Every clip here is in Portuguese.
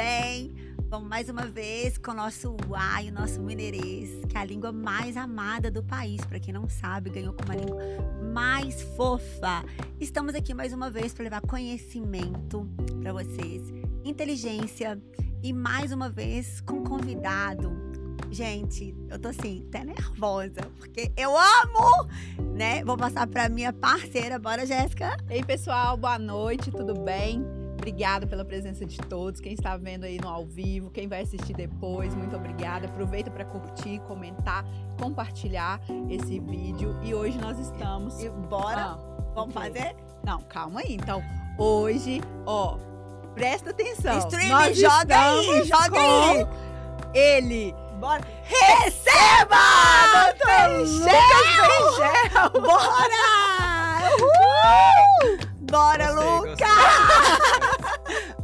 bem? Vamos mais uma vez com o nosso uai, o nosso mineirês, que é a língua mais amada do país. Para quem não sabe, ganhou como a língua mais fofa. Estamos aqui mais uma vez para levar conhecimento para vocês, inteligência e mais uma vez com convidado. Gente, eu tô assim, até nervosa, porque eu amo, né? Vou passar para minha parceira, bora, Jéssica. Ei, pessoal, boa noite, tudo bem? Obrigada pela presença de todos. Quem está vendo aí no ao vivo, quem vai assistir depois, muito obrigada. Aproveita para curtir, comentar, compartilhar esse vídeo. E hoje nós estamos. E bora? Ah, Vamos okay. fazer? Não, calma aí. Então, hoje, ó, presta atenção. Stream, nós joga aí, joga aí. Ele. Bora. Receba! Doutor! Bora! Uhul! Bora, Lucas!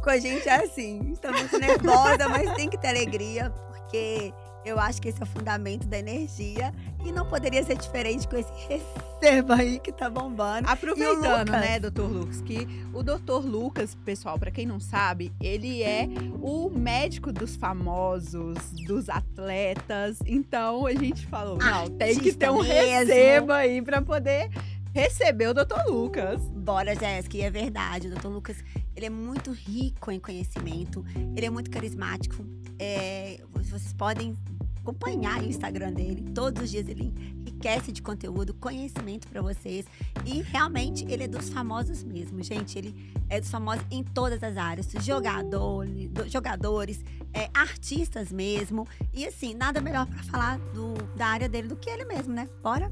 Com a gente é assim. Estamos muito nervosa, mas tem que ter alegria, porque eu acho que esse é o fundamento da energia. E não poderia ser diferente com esse receba aí que tá bombando. Aproveitando, né, doutor Lucas, que o doutor Lucas, pessoal, para quem não sabe, ele é o médico dos famosos, dos atletas. Então a gente falou, não, tem que ter um mesmo. receba aí para poder recebeu o Dr. Lucas. Bora, Jéssica, e é verdade. O Dr. Lucas, ele é muito rico em conhecimento, ele é muito carismático. É, vocês podem acompanhar o Instagram dele. Todos os dias ele enriquece de conteúdo, conhecimento para vocês. E realmente ele é dos famosos mesmo, gente. Ele é dos famosos em todas as áreas. Jogadores, jogadores é, artistas mesmo. E assim, nada melhor para falar do, da área dele do que ele mesmo, né? Bora?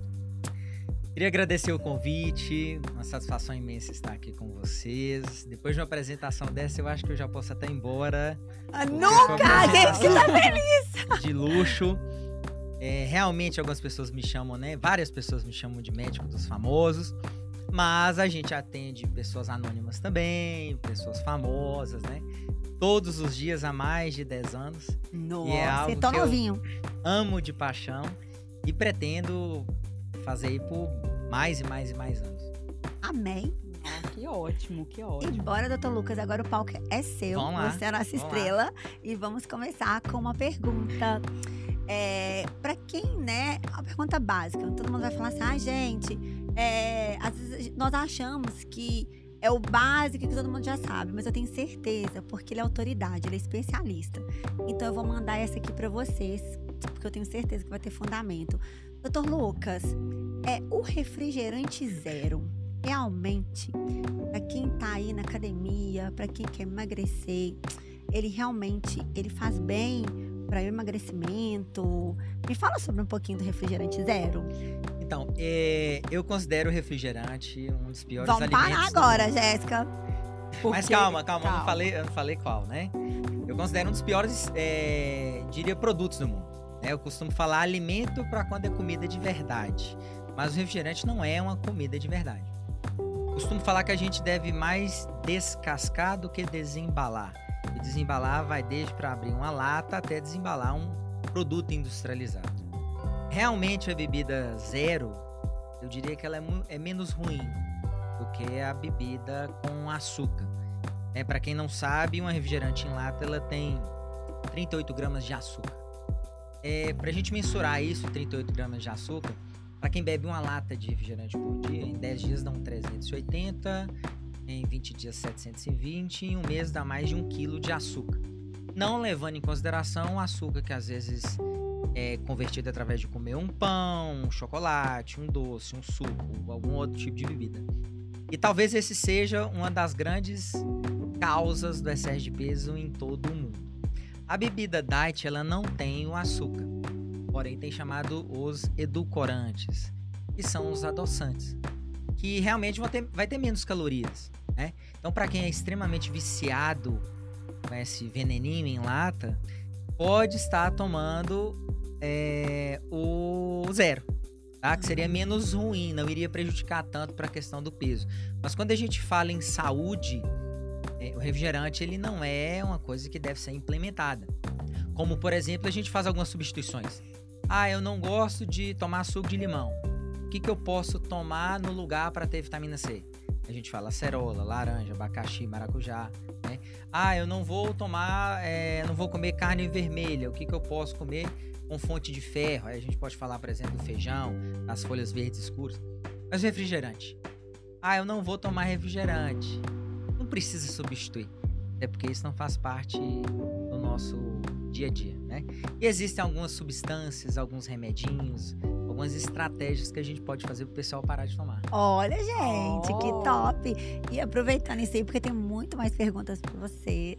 Queria agradecer o convite, uma satisfação imensa estar aqui com vocês. Depois de uma apresentação dessa, eu acho que eu já posso até ir embora. Ah, nunca! A gente tá feliz! De luxo. É, realmente, algumas pessoas me chamam, né? Várias pessoas me chamam de médico dos famosos. Mas a gente atende pessoas anônimas também, pessoas famosas, né? Todos os dias há mais de 10 anos. Nossa, e é algo você tá novinho. amo de paixão e pretendo fazer aí por mais e mais e mais anos. Amém. Ah, que ótimo, que ótimo. E bora, doutor Lucas, agora o palco é seu. Vamos lá, Você é a nossa estrela. Lá. E vamos começar com uma pergunta. É, para quem, né? Uma pergunta básica. Todo mundo vai falar assim, ah, gente, é, às vezes nós achamos que é o básico que todo mundo já sabe, mas eu tenho certeza, porque ele é autoridade, ele é especialista. Então eu vou mandar essa aqui para vocês, porque eu tenho certeza que vai ter fundamento. Doutor Lucas, é o refrigerante zero realmente para quem tá aí na academia, para quem quer emagrecer, ele realmente ele faz bem para o emagrecimento? Me fala sobre um pouquinho do refrigerante zero. Então, é, eu considero o refrigerante um dos piores Vamos alimentos. Vamos parar agora, Jéssica. Mas calma, calma, calma. Eu, não falei, eu não falei qual, né? Eu considero um dos piores, é, diria, produtos do mundo. Né? Eu costumo falar alimento para quando é comida de verdade. Mas o refrigerante não é uma comida de verdade. Costumo falar que a gente deve mais descascar do que desembalar. E desembalar vai desde para abrir uma lata até desembalar um produto industrializado. Realmente a bebida zero, eu diria que ela é, é menos ruim do que a bebida com açúcar. É, para quem não sabe, uma refrigerante em lata ela tem 38 gramas de açúcar. É, para a gente mensurar isso, 38 gramas de açúcar, para quem bebe uma lata de refrigerante por dia, em 10 dias dão 380, em 20 dias 720, em um mês dá mais de 1 kg de açúcar. Não levando em consideração o açúcar que às vezes é convertido através de comer um pão, um chocolate, um doce, um suco, algum outro tipo de bebida. E talvez esse seja uma das grandes causas do excesso de peso em todo o mundo. A bebida diet ela não tem o açúcar, porém tem chamado os edulcorantes, que são os adoçantes, que realmente vão ter, vai ter menos calorias. Né? Então, para quem é extremamente viciado com esse veneninho em lata, pode estar tomando é, o zero, tá? que seria menos ruim, não iria prejudicar tanto para a questão do peso. Mas quando a gente fala em saúde, o refrigerante ele não é uma coisa que deve ser implementada. Como, por exemplo, a gente faz algumas substituições. Ah, eu não gosto de tomar suco de limão. O que, que eu posso tomar no lugar para ter vitamina C? A gente fala acerola, laranja, abacaxi, maracujá. Né? Ah, eu não vou tomar, é, não vou comer carne vermelha. O que, que eu posso comer com fonte de ferro? Aí a gente pode falar, por exemplo, do feijão, das folhas verdes escuras. Mas refrigerante. Ah, eu não vou tomar refrigerante. Não precisa substituir. Até porque isso não faz parte do nosso dia a dia, né? E existem algumas substâncias, alguns remedinhos, algumas estratégias que a gente pode fazer para o pessoal parar de tomar. Olha, gente, oh. que top! E aproveitando isso aí, porque tem muito mais perguntas para vocês.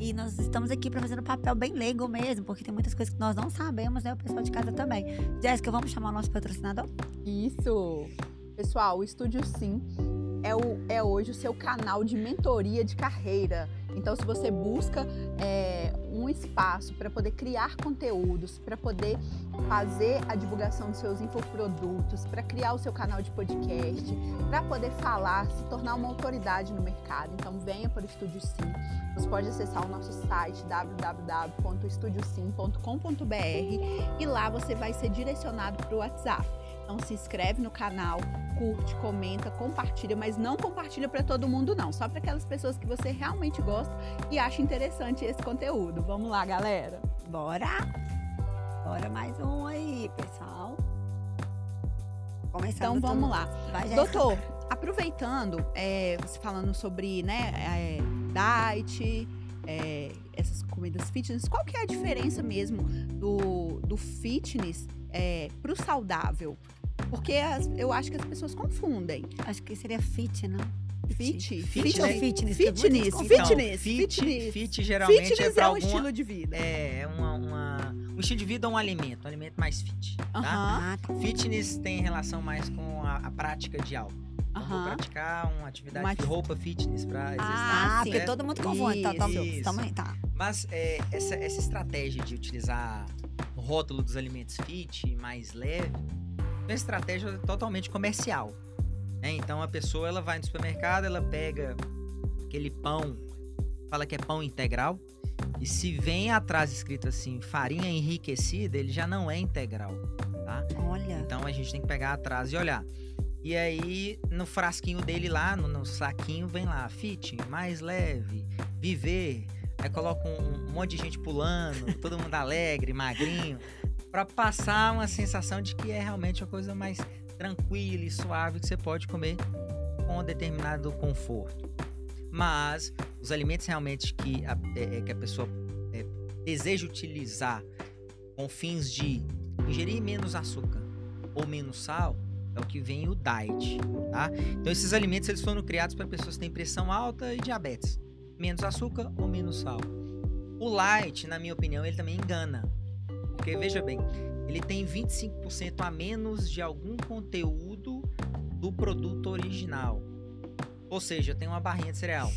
E nós estamos aqui para fazer um papel bem leigo mesmo, porque tem muitas coisas que nós não sabemos, né? O pessoal de casa também. Jéssica, vamos chamar o nosso patrocinador? Isso! Pessoal, o Estúdio Sim é, o, é hoje o seu canal de mentoria de carreira. Então, se você busca é, um espaço para poder criar conteúdos, para poder fazer a divulgação dos seus infoprodutos, para criar o seu canal de podcast, para poder falar, se tornar uma autoridade no mercado, então venha para o Estúdio Sim. Você pode acessar o nosso site www.estudiosim.com.br e lá você vai ser direcionado para o WhatsApp. Então se inscreve no canal, curte, comenta, compartilha, mas não compartilha para todo mundo não, só para aquelas pessoas que você realmente gosta e acha interessante esse conteúdo. Vamos lá, galera. Bora? Bora mais um aí, pessoal. Começando então vamos lá. Vai, Doutor, aproveitando, é, você falando sobre né, é, diet, é, essas comidas fitness, qual que é a diferença mesmo do, do fitness é, pro saudável? Porque as, eu acho que as pessoas confundem. Acho que seria fit, não? Fit? Fit, ou fitness? Fitness, então, fitness, fit, fitness. Fit geralmente fitness é, é um alguma, estilo de vida. É, uma, uma, um estilo de vida ou um alimento, um alimento mais fit, tá? Uh Ah, -huh. tá. Fitness tem relação mais com a, a prática de algo. Então, Uh vou praticar uma atividade Uma de roupa fitness pra Ah, exercitar. porque né? todo mundo confunde. Tá, tá, Isso. também, tá. Mas é, essa, essa estratégia de utilizar o rótulo dos alimentos fit, mais leve, é uma estratégia totalmente comercial. né? Então a pessoa ela vai no supermercado, ela pega aquele pão, fala que é pão integral, e se vem atrás escrito assim, farinha enriquecida, ele já não é integral, tá? Olha. Então a gente tem que pegar atrás e olhar. E aí, no frasquinho dele lá, no, no saquinho, vem lá, fit, mais leve, viver. Aí coloca um, um monte de gente pulando, todo mundo alegre, magrinho, pra passar uma sensação de que é realmente uma coisa mais tranquila e suave que você pode comer com determinado conforto. Mas os alimentos realmente que a, é- é que a pessoa é, deseja utilizar com fins de ingerir menos açúcar ou menos sal é o que vem o diet, tá? Então esses alimentos eles foram criados para pessoas que têm pressão alta e diabetes, menos açúcar ou menos sal. O light, na minha opinião, ele também engana. Porque veja bem, ele tem 25% a menos de algum conteúdo do produto original. Ou seja, tem uma barrinha de cereal.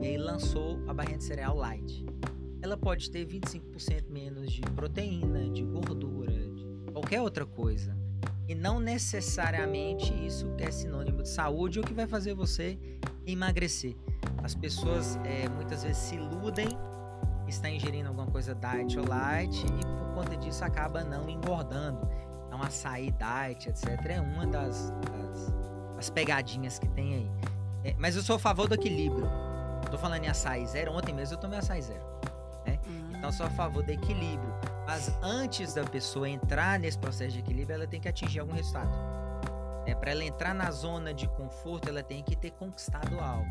E aí lançou a barrinha de cereal light. Ela pode ter 25% menos de proteína, de gordura, de qualquer outra coisa. E não necessariamente isso é sinônimo de saúde ou que vai fazer você emagrecer. As pessoas é, muitas vezes se iludem está ingerindo alguma coisa diet ou light e por conta disso acaba não engordando. Então açaí diet, etc. é uma das, das, das pegadinhas que tem aí. É, mas eu sou a favor do equilíbrio. Tô falando em açaí zero. Ontem mesmo eu tomei açaí zero. Então, eu sou a favor do equilíbrio. Mas antes da pessoa entrar nesse processo de equilíbrio, ela tem que atingir algum resultado. É, para ela entrar na zona de conforto, ela tem que ter conquistado algo.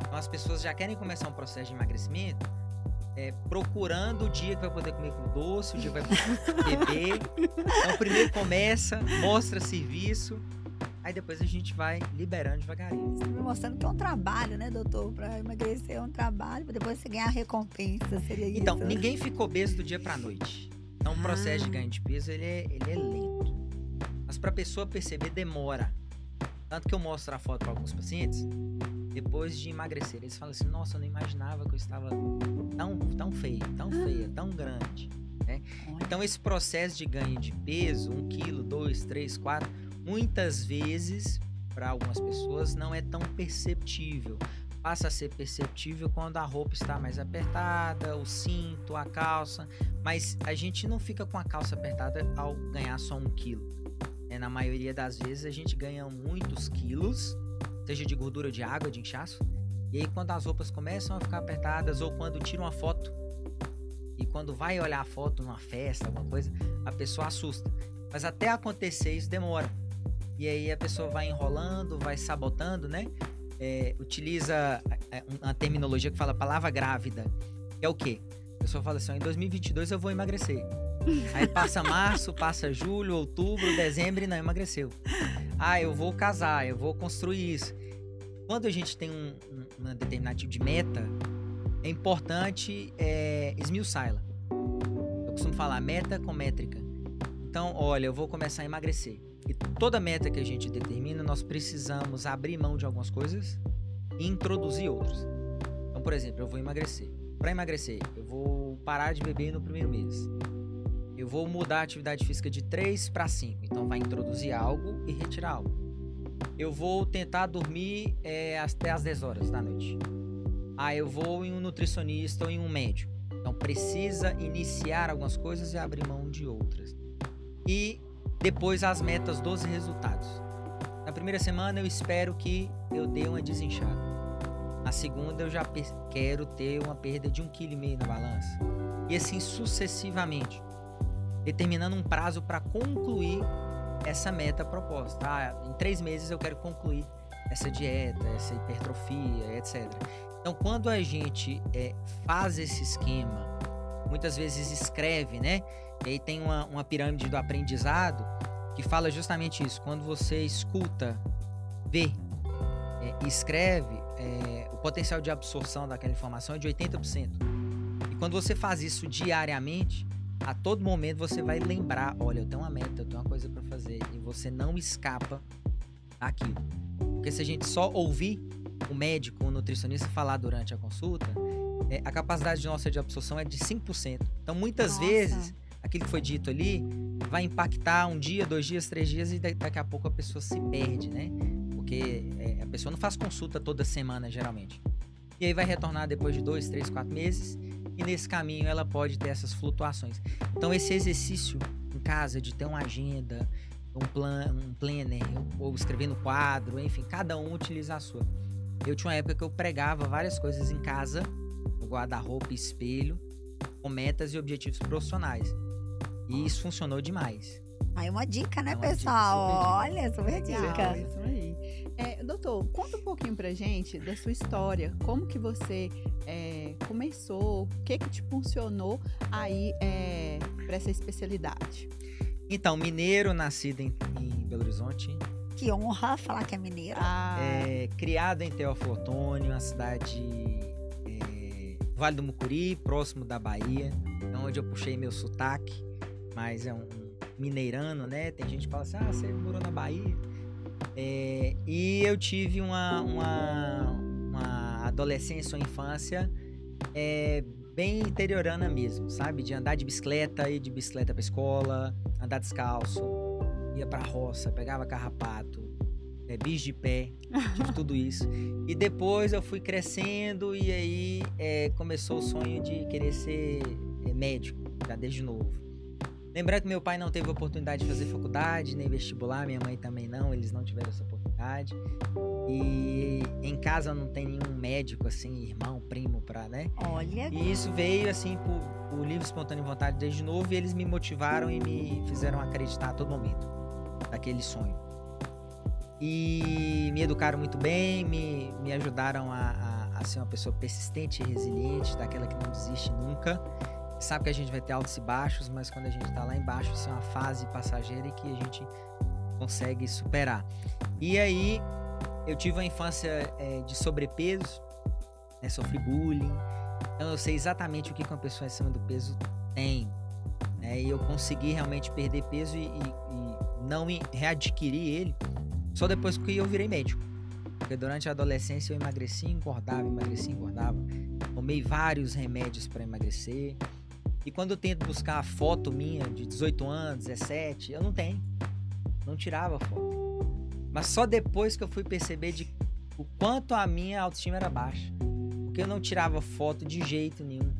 Então, as pessoas já querem começar um processo de emagrecimento é, procurando o dia que vai poder comer com doce, o dia que vai poder beber. Então, primeiro começa, mostra serviço, aí depois a gente vai liberando devagarinho. Você tá me mostrando que é um trabalho, né, doutor? Pra emagrecer é um trabalho, pra depois você ganhar recompensa. Seria isso? Então, ninguém fica obeso do dia pra noite. Então, o processo de Ah. ganho de peso, ele é, ele é lento. Mas pra pessoa perceber, demora. Tanto que eu mostro a foto para alguns pacientes, depois de emagrecer. Eles falam assim, nossa, eu não imaginava que eu estava tão, tão feio, tão feia, tão grande. Olha. Então, esse processo de ganho de peso, um quilo, dois, três, quatro, muitas vezes, para algumas pessoas, não é tão perceptível. Passa a ser perceptível quando a roupa está mais apertada, o cinto, a calça. Mas a gente não fica com a calça apertada ao ganhar só um quilo. É, na maioria das vezes, a gente ganha muitos quilos seja de gordura de água, de inchaço. E aí quando as roupas começam a ficar apertadas ou quando tira uma foto e quando vai olhar a foto numa festa, alguma coisa, a pessoa assusta. Mas até acontecer isso demora. E aí a pessoa vai enrolando, vai sabotando, né? É, utiliza é, uma terminologia que fala palavra grávida. É o quê? A pessoa fala assim: em 2022 eu vou emagrecer. Aí passa março, passa julho, outubro, dezembro e não emagreceu. Ah, eu vou casar, eu vou construir isso. Quando a gente tem um, um, determinado tipo de meta, é importante é, esmiuçá-la. Eu costumo falar meta com métrica. Então, olha, eu vou começar a emagrecer. E toda meta que a gente determina, nós precisamos abrir mão de algumas coisas e introduzir outras. Então, por exemplo, eu vou emagrecer. Para emagrecer, eu vou parar de beber no primeiro mês. Eu vou mudar a atividade física de 3 para 5. Então, vai introduzir algo e retirar algo. Eu vou tentar dormir é, até as 10 horas da noite. Ah, eu vou em um nutricionista ou em um médico. Então, precisa iniciar algumas coisas e abrir mão de outras. E depois as metas dos resultados. Na primeira semana eu espero que eu dê uma desinchada. Na segunda eu já quero ter uma perda de um quilo e meio na balança. E assim sucessivamente, determinando um prazo para concluir essa meta proposta. Ah, em três meses eu quero concluir essa dieta, essa hipertrofia, etc. Então, quando a gente é, faz esse esquema, muitas vezes escreve, né? E aí tem uma, uma pirâmide do aprendizado que fala justamente isso. Quando você escuta, vê é, e escreve, é, o potencial de absorção daquela informação é de 80%. E quando você faz isso diariamente, a todo momento você vai lembrar: olha, eu tenho uma meta, eu tenho uma coisa para fazer. E você não escapa daquilo. Porque se a gente só ouvir o médico, o nutricionista falar durante a consulta, é, a capacidade nossa de absorção é de 5%. Então, muitas Nossa. vezes, aquilo que foi dito ali vai impactar um dia, dois dias, três dias e daqui a pouco a pessoa se perde, né? Porque é, a pessoa não faz consulta toda semana, geralmente. E aí vai retornar depois de dois, três, quatro meses e nesse caminho ela pode ter essas flutuações. Então, esse exercício em casa de ter uma agenda, um, plan, um planner, ou escrever no quadro, enfim, cada um utiliza a sua. Eu tinha uma época que eu pregava várias coisas em casa, guarda-roupa, espelho, com metas e objetivos profissionais. E isso funcionou demais. Aí uma dica, né, é uma pessoal? Dica, super Olha, super dica. isso aí. É, doutor, conta um pouquinho pra gente da sua história. Como que você é, começou? O que que te funcionou aí é, para essa especialidade? Então, mineiro, nascido em, em Belo Horizonte, que honra falar que é mineiro. Ah. É, criado em Teófilo Otônio, uma cidade é, Vale do Mucuri, próximo da Bahia, onde eu puxei meu sotaque, mas é um mineirano, né? Tem gente que fala assim, ah, você morou na Bahia. É, e eu tive uma, uma, uma adolescência ou infância é, bem interiorana mesmo, sabe? De andar de bicicleta, ir de bicicleta pra escola, andar descalço, ia pra roça, pegava carrapato, é, bicho de pé, tive tudo isso. E depois eu fui crescendo e aí é, começou o sonho de querer ser é, médico, já desde novo. Lembrando que meu pai não teve oportunidade de fazer faculdade, nem vestibular, minha mãe também não, eles não tiveram essa oportunidade. E em casa não tem nenhum médico, assim, irmão, primo, pra, né? Olha. E isso veio, assim, por, por livre, espontânea vontade desde novo e eles me motivaram e me fizeram acreditar a todo momento daquele sonho. E me educaram muito bem, me, me ajudaram a, a, a ser uma pessoa persistente e resiliente, daquela que não desiste nunca sabe que a gente vai ter altos e baixos, mas quando a gente está lá embaixo, isso é uma fase passageira e que a gente consegue superar. E aí, eu tive uma infância é, de sobrepeso, né, sofri bullying, então eu sei exatamente o que uma pessoa acima do peso tem. Né, e eu consegui realmente perder peso e, e, e não readquirir ele só depois que eu virei médico. Porque durante a adolescência eu emagreci, engordava, emagreci, engordava. Tomei vários remédios para emagrecer. E quando eu tento buscar a foto minha de 18 anos, 17, eu não tenho. Não tirava foto. Mas só depois que eu fui perceber de o quanto a minha autoestima era baixa. Porque eu não tirava foto de jeito nenhum.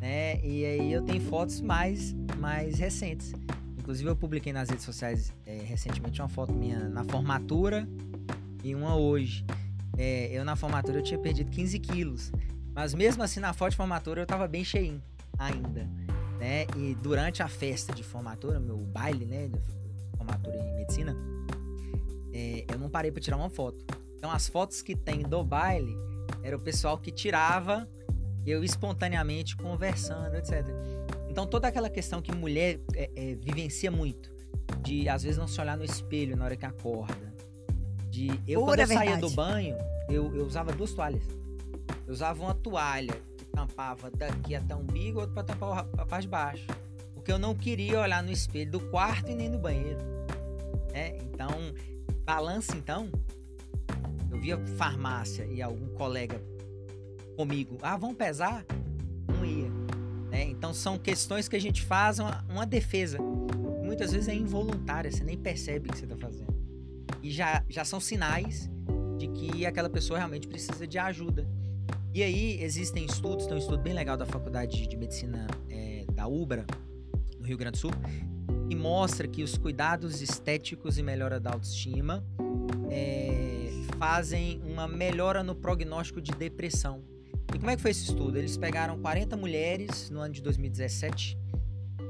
Né? E aí eu tenho fotos mais, mais recentes. Inclusive eu publiquei nas redes sociais é, recentemente uma foto minha na formatura e uma hoje. é, eu na formatura eu tinha perdido 15 quilos. Mas mesmo assim, na foto de formatura, eu tava bem cheinho ainda. Né? E durante a festa de formatura, meu baile, né? De formatura em medicina, é, eu não parei para tirar uma foto. Então, as fotos que tem do baile era o pessoal que tirava eu espontaneamente conversando, etc. Então, toda aquela questão que mulher é, é, vivencia muito, de às vezes não se olhar no espelho na hora que acorda, de eu Pura quando eu saía do banho, eu, eu usava duas toalhas. Eu usava uma toalha tampava daqui até o umbigo, outra para tampar a parte de baixo. Porque eu não queria olhar no espelho do quarto e nem no banheiro. É, então, balança então. Eu via farmácia e algum colega comigo, ah, vamos pesar? Não ia. Né? Então são questões que a gente faz uma, uma defesa. Muitas vezes é involuntária, você nem percebe o que você está fazendo. E já, já são sinais de que aquela pessoa realmente precisa de ajuda. E aí existem estudos, tem um estudo bem legal da Faculdade de Medicina é, da UBRA, no Rio Grande do Sul, que mostra que os cuidados estéticos e melhora da autoestima é, fazem uma melhora no prognóstico de depressão. E como é que foi esse estudo? Eles pegaram 40 mulheres no ano de 2017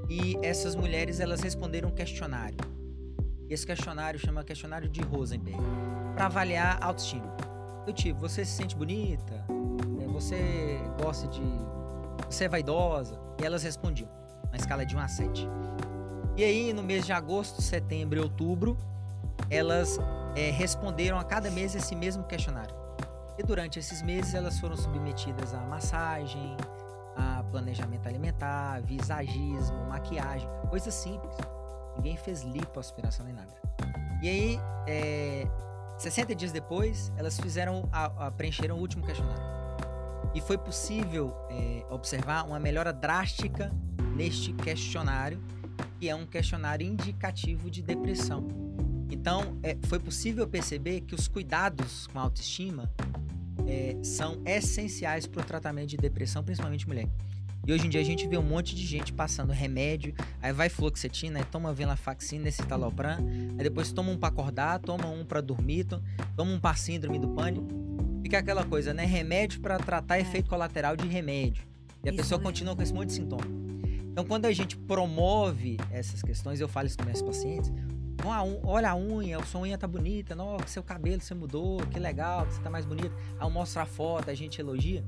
e essas mulheres elas responderam um questionário. Esse questionário chama questionário de Rosenberg para avaliar a autoestima. Do tipo, você se sente bonita? Você gosta de. Você é vaidosa? E elas respondiam, na escala de 1 a 7. E aí, no mês de agosto, setembro e outubro, elas é, responderam a cada mês esse mesmo questionário. E durante esses meses elas foram submetidas a massagem, a planejamento alimentar, visagismo, maquiagem, coisas simples. Ninguém fez lipoaspiração nem nada. E aí, é, 60 dias depois, elas fizeram a, a, preencheram o último questionário. E foi possível é, observar uma melhora drástica neste questionário, que é um questionário indicativo de depressão. Então, é, foi possível perceber que os cuidados com a autoestima é, são essenciais para o tratamento de depressão, principalmente mulher. E hoje em dia a gente vê um monte de gente passando remédio, aí vai fluoxetina, aí toma venlafaxina, esse talopram, aí depois toma um para acordar, toma um para dormir, toma um para síndrome do pânico. Fica aquela coisa, né? Remédio para tratar é. efeito colateral de remédio. E a isso pessoa continua com esse monte de sintoma. Então, quando a gente promove essas questões, eu falo isso com meus pacientes, olha a unha, sua unha tá bonita, nossa, seu cabelo você mudou, que legal, você tá mais bonita. Aí mostra a foto, a gente elogia,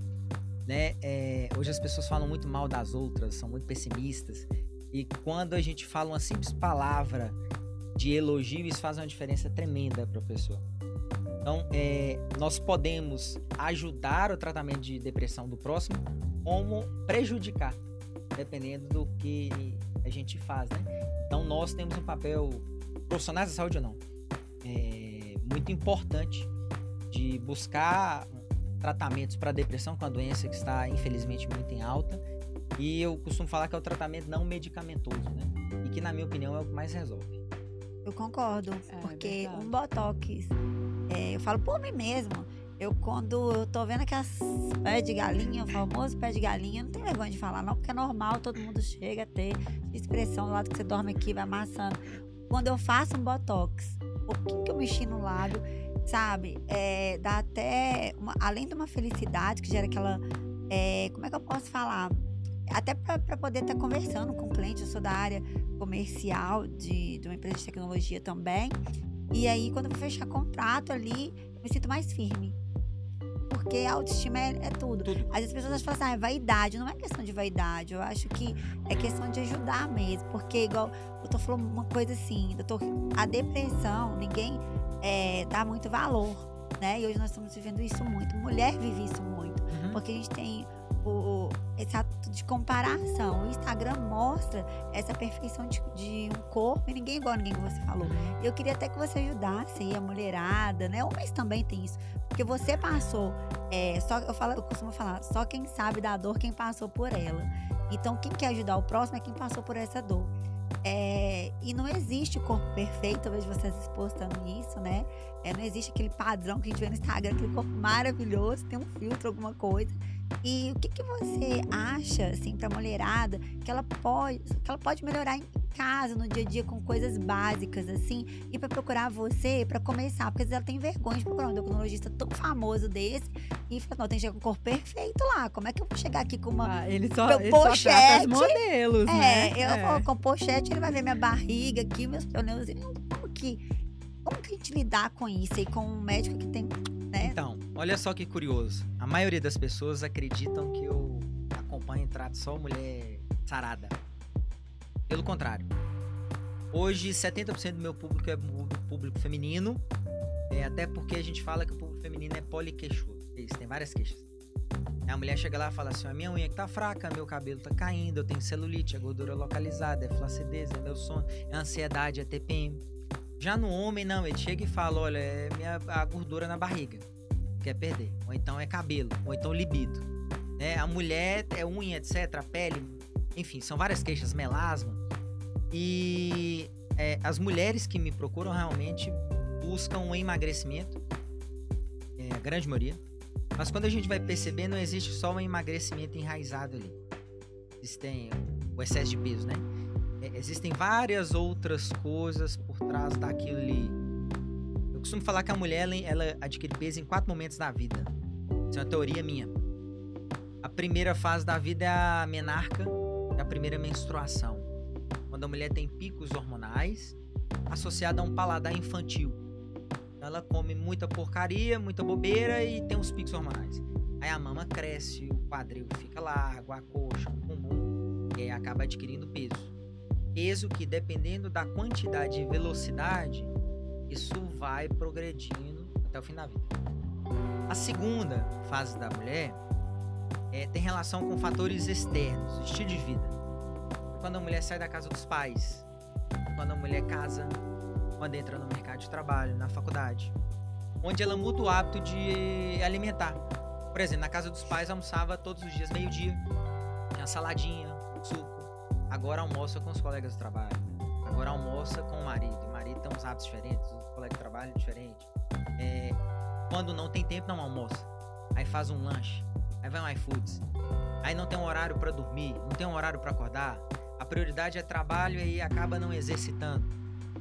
né? É, hoje as pessoas falam muito mal das outras, são muito pessimistas. E quando a gente fala uma simples palavra de elogio, isso faz uma diferença tremenda para a pessoa. Então, é, nós podemos ajudar o tratamento de depressão do próximo, como prejudicar, dependendo do que a gente faz, né? Então, nós temos um papel profissionais da saúde ou não, é muito importante de buscar tratamentos para depressão, com a doença que está infelizmente muito em alta. E eu costumo falar que é o tratamento não medicamentoso, né? E que, na minha opinião, é o que mais resolve. Eu concordo, é, porque um botox, é, eu falo por mim mesmo. Eu, quando eu tô vendo aquelas pés de galinha, o famoso pé de galinha, não tem vergonha de falar, não, porque é normal, todo mundo chega a ter expressão do lado que você dorme aqui, vai amassando quando eu faço um botox, o pouquinho que eu mexi no lábio, sabe? É, dá até. Uma, além de uma felicidade que gera aquela. É, como é que eu posso falar? Até para poder estar tá conversando com o cliente, eu sou da área comercial de, de uma empresa de tecnologia também. E aí, quando eu vou fechar contrato ali, eu me sinto mais firme porque a autoestima é, é tudo. tudo. Às vezes as pessoas falam assim, ah, é vaidade. Não é questão de vaidade. Eu acho que é questão de ajudar mesmo. Porque, igual, eu tô falando uma coisa assim, doutor, a depressão, ninguém é, dá muito valor, né? E hoje nós estamos vivendo isso muito. Mulher vive isso muito. Uhum. Porque a gente tem o, esse ato de comparação. O Instagram mostra essa perfeição de, de, um corpo e ninguém é igual a ninguém que você falou. Eu queria até que você ajudasse aí a mulherada, né? Homens também tem isso. Porque você passou, é, só eu, falo, eu costumo falar, só quem sabe da dor, quem passou por ela. Então, quem quer ajudar o próximo é quem passou por essa dor. É, e não existe corpo perfeito, eu vejo vocês expostando isso, né? É, não existe aquele padrão que a gente vê no Instagram, aquele corpo maravilhoso, tem um filtro, alguma coisa. E o que, que você acha, assim, pra mulherada, que ela pode, que ela pode melhorar em casa, no dia a dia, com coisas básicas, assim, e para procurar você, para começar? Porque às vezes ela tem vergonha de procurar um endocrinologista tão famoso desse e fala, não, tem que chegar com o corpo perfeito lá. Como é que eu vou chegar aqui com uma. Ah, ele só, ele pochete, só trata os modelos, é, né? Eu é, eu com pochete, ele vai ver minha barriga aqui, meus pneus. Como que. Como que a gente lidar com isso aí, com um médico que tem. Né? Então, olha só que curioso. A maioria das pessoas acreditam que eu acompanho e trato só mulher sarada. Pelo contrário. Hoje, 70% do meu público é público feminino. É, até porque a gente fala que o público feminino é poliqueixudo. Isso, tem várias queixas. A mulher chega lá e fala assim: a minha unha que tá fraca, meu cabelo tá caindo, eu tenho celulite, é gordura localizada, é flacidez, é meu sono, é ansiedade, é TPM. Já no homem, não, ele chega e fala: olha, é minha, a gordura na barriga, quer perder. Ou então é cabelo, ou então libido. É, a mulher é unha, etc., a pele, enfim, são várias queixas, melasma. E é, as mulheres que me procuram realmente buscam um emagrecimento, é, a grande maioria. Mas quando a gente vai perceber, não existe só um emagrecimento enraizado ali. Existem o excesso de peso, né? É, existem várias outras coisas por trás daquilo ali. Eu costumo falar que a mulher ela, adquire peso em quatro momentos da vida. Isso é uma teoria minha. A primeira fase da vida é a menarca, é a primeira menstruação quando a mulher tem picos hormonais associada a um paladar infantil. Ela come muita porcaria, muita bobeira e tem uns picos hormonais. Aí a mama cresce, o quadril fica largo, a coxa, o pulmão, e acaba adquirindo peso. Peso que, dependendo da quantidade e velocidade, isso vai progredindo até o fim da vida. A segunda fase da mulher é, tem relação com fatores externos, estilo de vida quando a mulher sai da casa dos pais, quando a mulher casa, quando entra no mercado de trabalho, na faculdade, onde ela muda o hábito de alimentar. Por exemplo, na casa dos pais almoçava todos os dias meio-dia, tinha saladinha, suco. Agora almoça com os colegas de trabalho. Agora almoça com o marido. O marido tem uns hábitos diferentes, o colega de trabalho diferente. É, quando não tem tempo, não almoça. Aí faz um lanche. Aí vai um iFoods. Aí não tem um horário para dormir, não tem um horário para acordar a prioridade é trabalho e acaba não exercitando.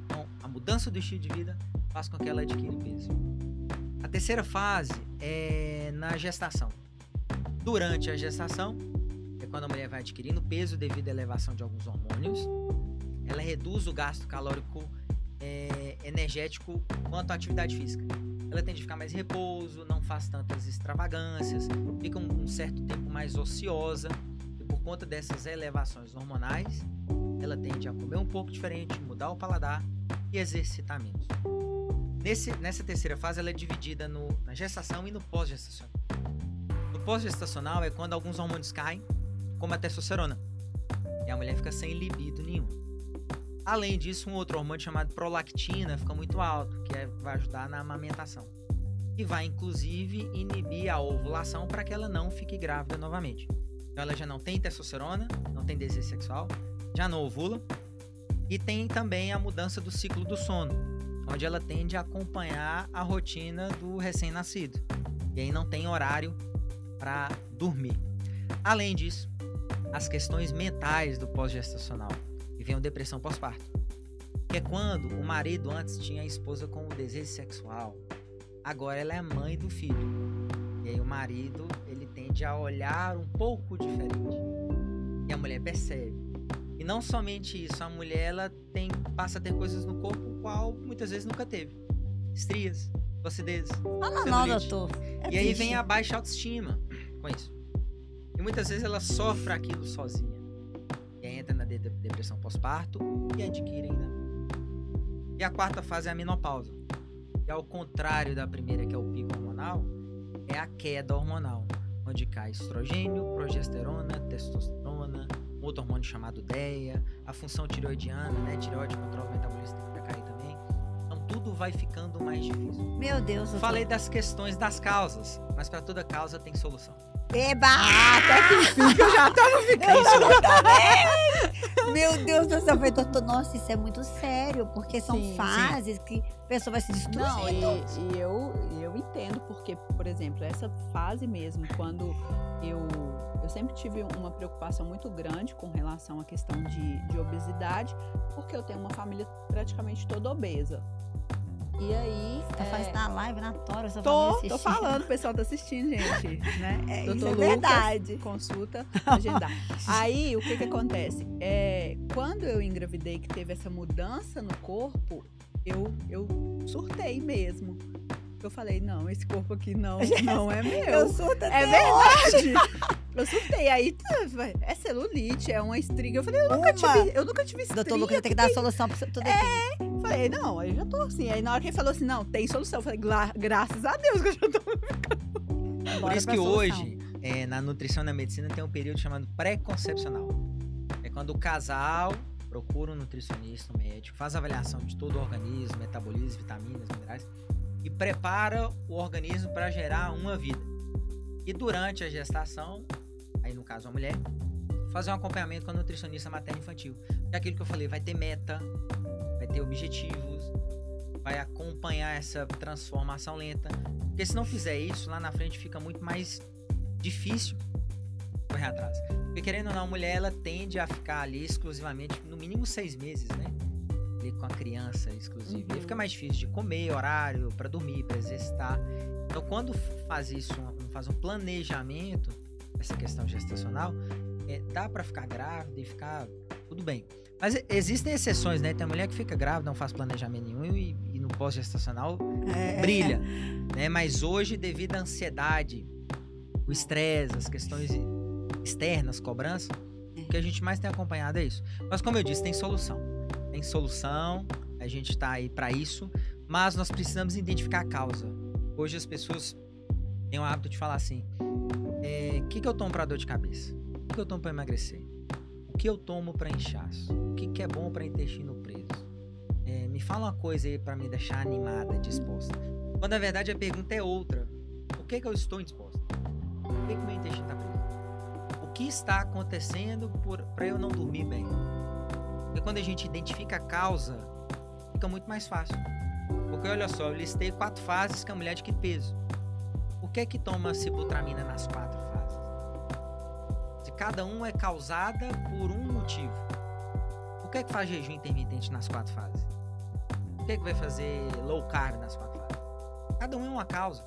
Então, a mudança do estilo de vida faz com que ela adquira peso. A terceira fase é na gestação. Durante a gestação, quando a mulher vai adquirindo peso devido à elevação de alguns hormônios. Ela reduz o gasto calórico é, energético quanto à atividade física. Ela tende a ficar mais repouso, não faz tantas extravagâncias, fica um, um certo tempo mais ociosa por conta dessas elevações hormonais, ela tende a comer um pouco diferente, mudar o paladar e exercitar menos. Nesse, nessa terceira fase, ela é dividida no, na gestação e no pós-gestacional. No pós-gestacional é quando alguns hormônios caem, como a testosterona, e a mulher fica sem libido nenhum. Além disso, um outro hormônio chamado prolactina fica muito alto, que é, vai ajudar na amamentação. E vai, inclusive, inibir a ovulação para que ela não fique grávida novamente. Então ela já não tem testosterona, não tem desejo sexual, já não ovula. E tem também a mudança do ciclo do sono, onde ela tende a acompanhar a rotina do recém-nascido. E aí não tem horário para dormir. Além disso, as questões mentais do pós-gestacional, e vem a depressão pós-parto. Que é quando o marido antes tinha a esposa com o desejo sexual, agora ela é mãe do filho. E aí o marido, ele tende a olhar um pouco diferente. E a mulher percebe. E não somente isso, a mulher ela tem passa a ter coisas no corpo qual muitas vezes nunca teve. Estrias, flacidez. Fala não, doutor. É e aí vem a baixa autoestima com isso. E muitas vezes ela sofre aquilo sozinha. E entra na de depressão pós-parto e adquire ainda. E a quarta fase é a menopausa. E ao contrário da primeira, que é o pico hormonal, é a queda hormonal, onde cai estrogênio, progesterona, testosterona, outro hormônio chamado DEA, a função tireoidiana, né? Tireoide controla o metabolismo que cair também. Então tudo vai ficando mais difícil. Meu Deus. Falei das questões das causas, mas para toda causa tem solução. Eba! Até que enfim, que eu já tava ficando. Meu Deus do céu, falei, doutor, nossa, isso é muito sério, porque são sim, fases sim. que a pessoa vai se destruindo. Não, e, e, eu, eu entendo, porque Porque, por exemplo, essa fase mesmo, quando eu, eu sempre tive uma preocupação muito grande com relação à questão de, de obesidade, porque eu tenho uma família praticamente toda obesa. E aí. Você é, fazendo na live, na tora, Tô, tô falando, o pessoal tá assistindo, gente. Né? É, Doutor isso é Lucas, verdade. Consulta, agendar. Aí, o que que acontece? É, quando eu engravidei, que teve essa mudança no corpo, eu, eu surtei mesmo. Eu falei, não, esse corpo aqui não, não é meu. Eu surto É até verdade. Eu surtei. Aí, tá, é celulite, é uma estria. Eu falei, eu nunca Uma. tive, eu nunca tive estria. Doutor Lucas tem que dar a solução pra tudo aqui. Eu Falei, não, aí eu já tô assim. Aí na hora que ele falou assim, não, tem solução. Eu falei, "Gra- graças a Deus que eu já tô. Por isso que solução. hoje, é, na nutrição e na medicina, tem um período chamado pré-concepcional. É quando o casal procura um nutricionista, um médico, faz a avaliação de todo o organismo, metabolismo, vitaminas, minerais, e prepara o organismo para gerar uma vida. E durante a gestação, aí no caso a mulher, fazer um acompanhamento com a nutricionista materno-infantil. É aquilo que eu falei, vai ter meta, vai ter objetivos, vai acompanhar essa transformação lenta. Porque se não fizer isso, lá na frente fica muito mais difícil correr atrás. Porque querendo ou não, a mulher ela tende a ficar ali exclusivamente, no mínimo seis meses, né? Ali com a criança exclusiva. E aí Uhum. fica mais difícil de comer, horário, para dormir, para exercitar. Então, quando faz isso, faz um planejamento, essa questão gestacional, é, dá para ficar grávida e ficar tudo bem. Mas existem exceções, né? Tem mulher que fica grávida, não faz planejamento nenhum e, e no pós-gestacional É. brilha, né? Mas hoje, devido à ansiedade, o estresse, as questões externas, cobrança, o que a gente mais tem acompanhado é isso. Mas como eu disse, tem solução. Tem solução, a gente tá aí para isso, mas nós precisamos identificar a causa. Hoje as pessoas têm o hábito de falar assim: o que, que eu tomo para dor de cabeça? O que, que eu tomo para emagrecer? O que eu tomo para inchaço? O que, que é bom para intestino preso? É, me fala uma coisa aí para me deixar animada, disposta. Quando na verdade a pergunta é outra: por que, que eu estou indisposta? Por que, que meu intestino está preso? O que está acontecendo para eu não dormir bem? Porque quando a gente identifica a causa, fica muito mais fácil. Porque olha só, eu listei quatro fases que a mulher adquire peso. Por que que toma cibutramina nas quatro fases? Se cada um é causada por um motivo. Por que que faz jejum intermitente nas quatro fases? Por que que vai fazer low carb nas quatro fases? Cada um é uma causa.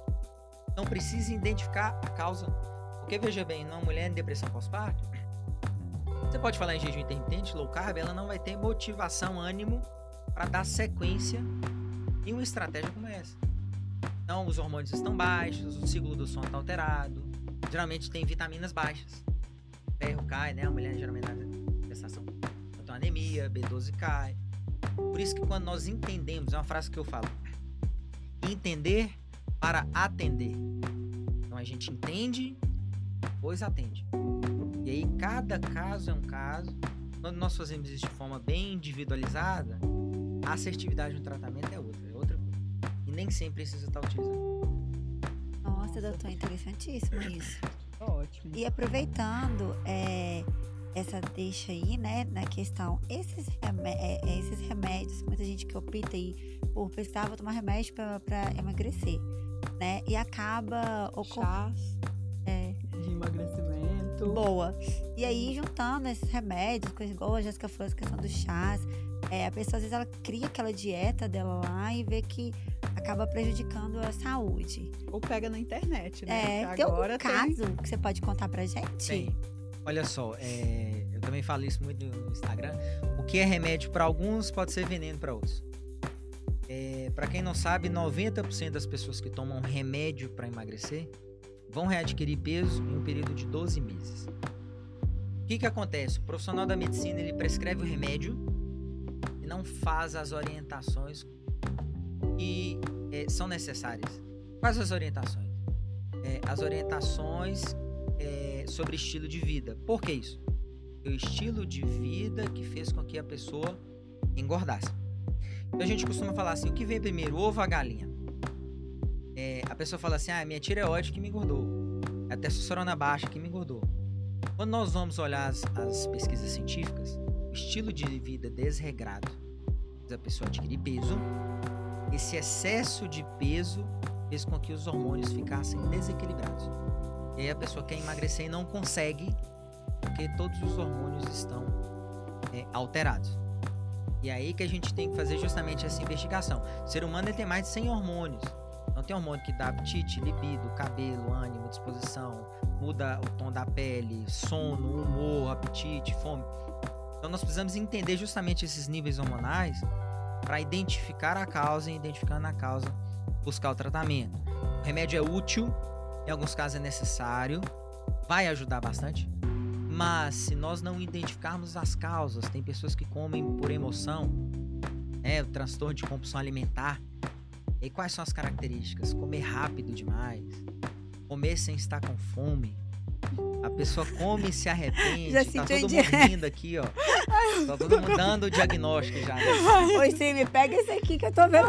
Então precisa identificar a causa. Porque veja bem, numa mulher em depressão pós-parto, você pode falar em jejum intermitente, low carb, ela não vai ter motivação, ânimo para dar sequência em uma estratégia como essa. Então, os hormônios estão baixos, o ciclo do sono está alterado, geralmente tem vitaminas baixas. Ferro cai, né? A mulher geralmente na gestação então anemia, B12 cai. Por isso que quando nós entendemos, é uma frase que eu falo, entender para atender. Então a gente entende, depois atende. E aí cada caso é um caso. Quando nós fazemos isso de forma bem individualizada, a assertividade no tratamento é outra, é outra coisa. E nem sempre precisa estar utilizando. Nossa, doutor, interessantíssimo isso. Ótimo. E aproveitando é, essa deixa aí, né, na questão, esses, remé- é, esses remédios, muita gente que opta aí por pesquisar, vou tomar remédio pra, pra emagrecer, né, e acaba ocorrendo. Chás É, de emagrecimento. Boa. E aí, juntando esses remédios, coisas igual a Jéssica falou, essa questão dos chás, é, a pessoa às vezes ela cria aquela dieta dela lá e vê que acaba prejudicando a saúde. Ou pega na internet, né? É, Que tem algum agora tem- caso que você pode contar pra gente? Tem. Olha só, é, eu também falo isso muito no Instagram. O que é remédio para alguns pode ser veneno para outros. É, para quem não sabe, 90% das pessoas que tomam remédio para emagrecer vão readquirir peso em um período de 12 meses. O que, que acontece? O profissional da medicina ele prescreve o remédio e não faz as orientações que é, são necessárias. Quais as orientações? É, as orientações é, sobre estilo de vida. Por que isso? O estilo de vida que fez com que a pessoa engordasse. Então a gente costuma falar assim: o que vem primeiro, ovo ou a galinha? É, a pessoa fala assim: ah, minha tireoide que me engordou, a testosterona baixa que me engordou. Quando nós vamos olhar as, as pesquisas científicas, o estilo de vida desregrado a pessoa adquirir peso. Esse excesso de peso fez com que os hormônios ficassem desequilibrados. E aí a pessoa quer emagrecer e não consegue, porque todos os hormônios estão é, alterados. E aí que a gente tem que fazer justamente essa investigação. O ser humano tem mais de 100 hormônios. Tem hormônio que dá apetite, libido, cabelo, ânimo, disposição, muda o tom da pele, sono, humor, apetite, fome. Então nós precisamos entender justamente esses níveis hormonais para identificar a causa e identificando a causa, buscar o tratamento. O remédio é útil, em alguns casos é necessário, vai ajudar bastante, mas se nós não identificarmos as causas, tem pessoas que comem por emoção, é o transtorno de compulsão alimentar. E quais são as características? Comer rápido demais, comer sem estar com fome. A pessoa come e se arrepende. Já tá todo mundo rindo aqui, ó. Tá todo mundo dando o diagnóstico já. Né? Oi, sim, me pega esse aqui que eu tô vendo.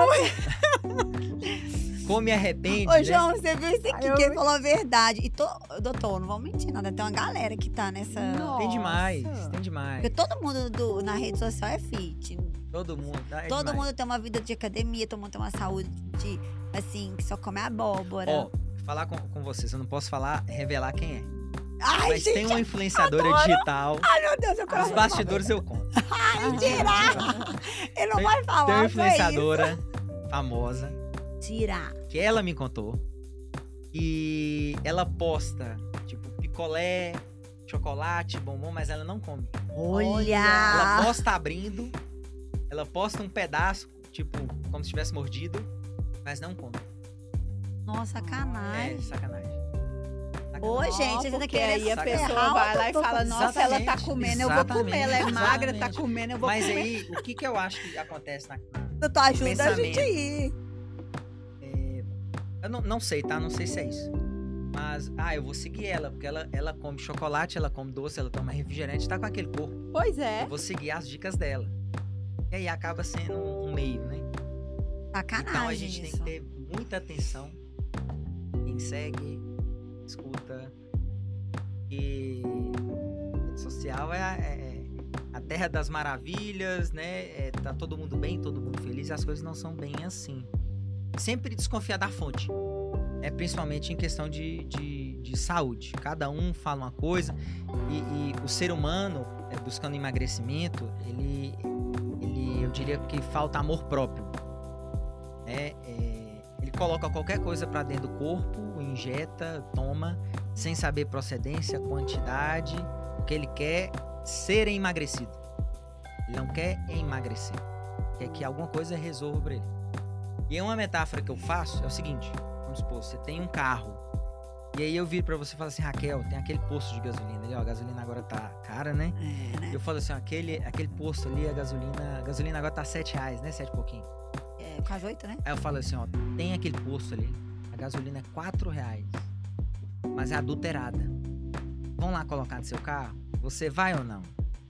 come e arrepende. Ô, né? João, você viu isso aqui? Ai, que ele falou a verdade. E tô, doutor, não vamos mentir nada. Tem uma galera que tá nessa. Nossa. Tem demais, tem demais. Porque todo mundo do, na rede social é fit. Todo mundo, tá? É todo demais. mundo tem uma vida de academia, todo mundo tem uma saúde, de, assim, que só come abóbora. Ó, falar com, com vocês, eu não posso falar, revelar quem é. Ai, Mas gente, tem uma influenciadora adoro. digital. Ai, meu Deus, eu quero Os bastidores eu conto. Ai, mentira! Ele não tem, vai falar. Tem uma influenciadora famosa Mentira. Que ela me contou. E ela posta, tipo, picolé, chocolate, bombom, mas ela não come. Olha! Ela posta abrindo, ela posta um pedaço, tipo, como se tivesse mordido, mas não come. Nossa, sacanagem. É, sacanagem. Ô, gente, esse daqui aí a pessoa vai lá e fala, nossa, ela tá comendo, eu vou comer. Ela é magra, tá comendo, eu vou Mas comer. Mas aí, o que que eu acho que acontece na... na tu ajuda a gente ir. Eu não, não sei, tá? Não sei se é isso. Mas, ah, eu vou seguir ela, porque ela, ela come chocolate, ela come doce, ela toma refrigerante, tá com aquele corpo. Pois é. Eu vou seguir as dicas dela. E aí acaba sendo um, meio, né? Sacanagem. Então a gente isso. tem que ter muita atenção. Quem segue, escuta. E rede social é, é a terra das maravilhas, né? É, tá todo mundo bem, todo mundo feliz. As coisas não são bem assim sempre desconfiar da fonte. É principalmente em questão de, de, de saúde. Cada um fala uma coisa e, e o ser humano, é, buscando emagrecimento, ele, diria que falta amor próprio. É, é, ele coloca qualquer coisa para dentro do corpo, injeta, toma, sem saber procedência, quantidade, porque ele quer ser emagrecido. Ele não quer emagrecer. Quer que alguma coisa resolva para ele. E uma metáfora que eu faço é o seguinte: vamos supor, você tem um carro. E aí eu viro para você e falo assim, Raquel, tem aquele posto de gasolina ali, ó, a gasolina agora tá cara, né? É, né? Eu falo assim, ó, aquele, aquele posto ali, a gasolina, a gasolina agora tá 7 reais, né? 7 pouquinho. É, quase 8, né? Aí eu falo assim, ó, tem aquele posto ali, a gasolina é 4 reais, mas é adulterada. Vão lá colocar no seu carro? Você vai ou não?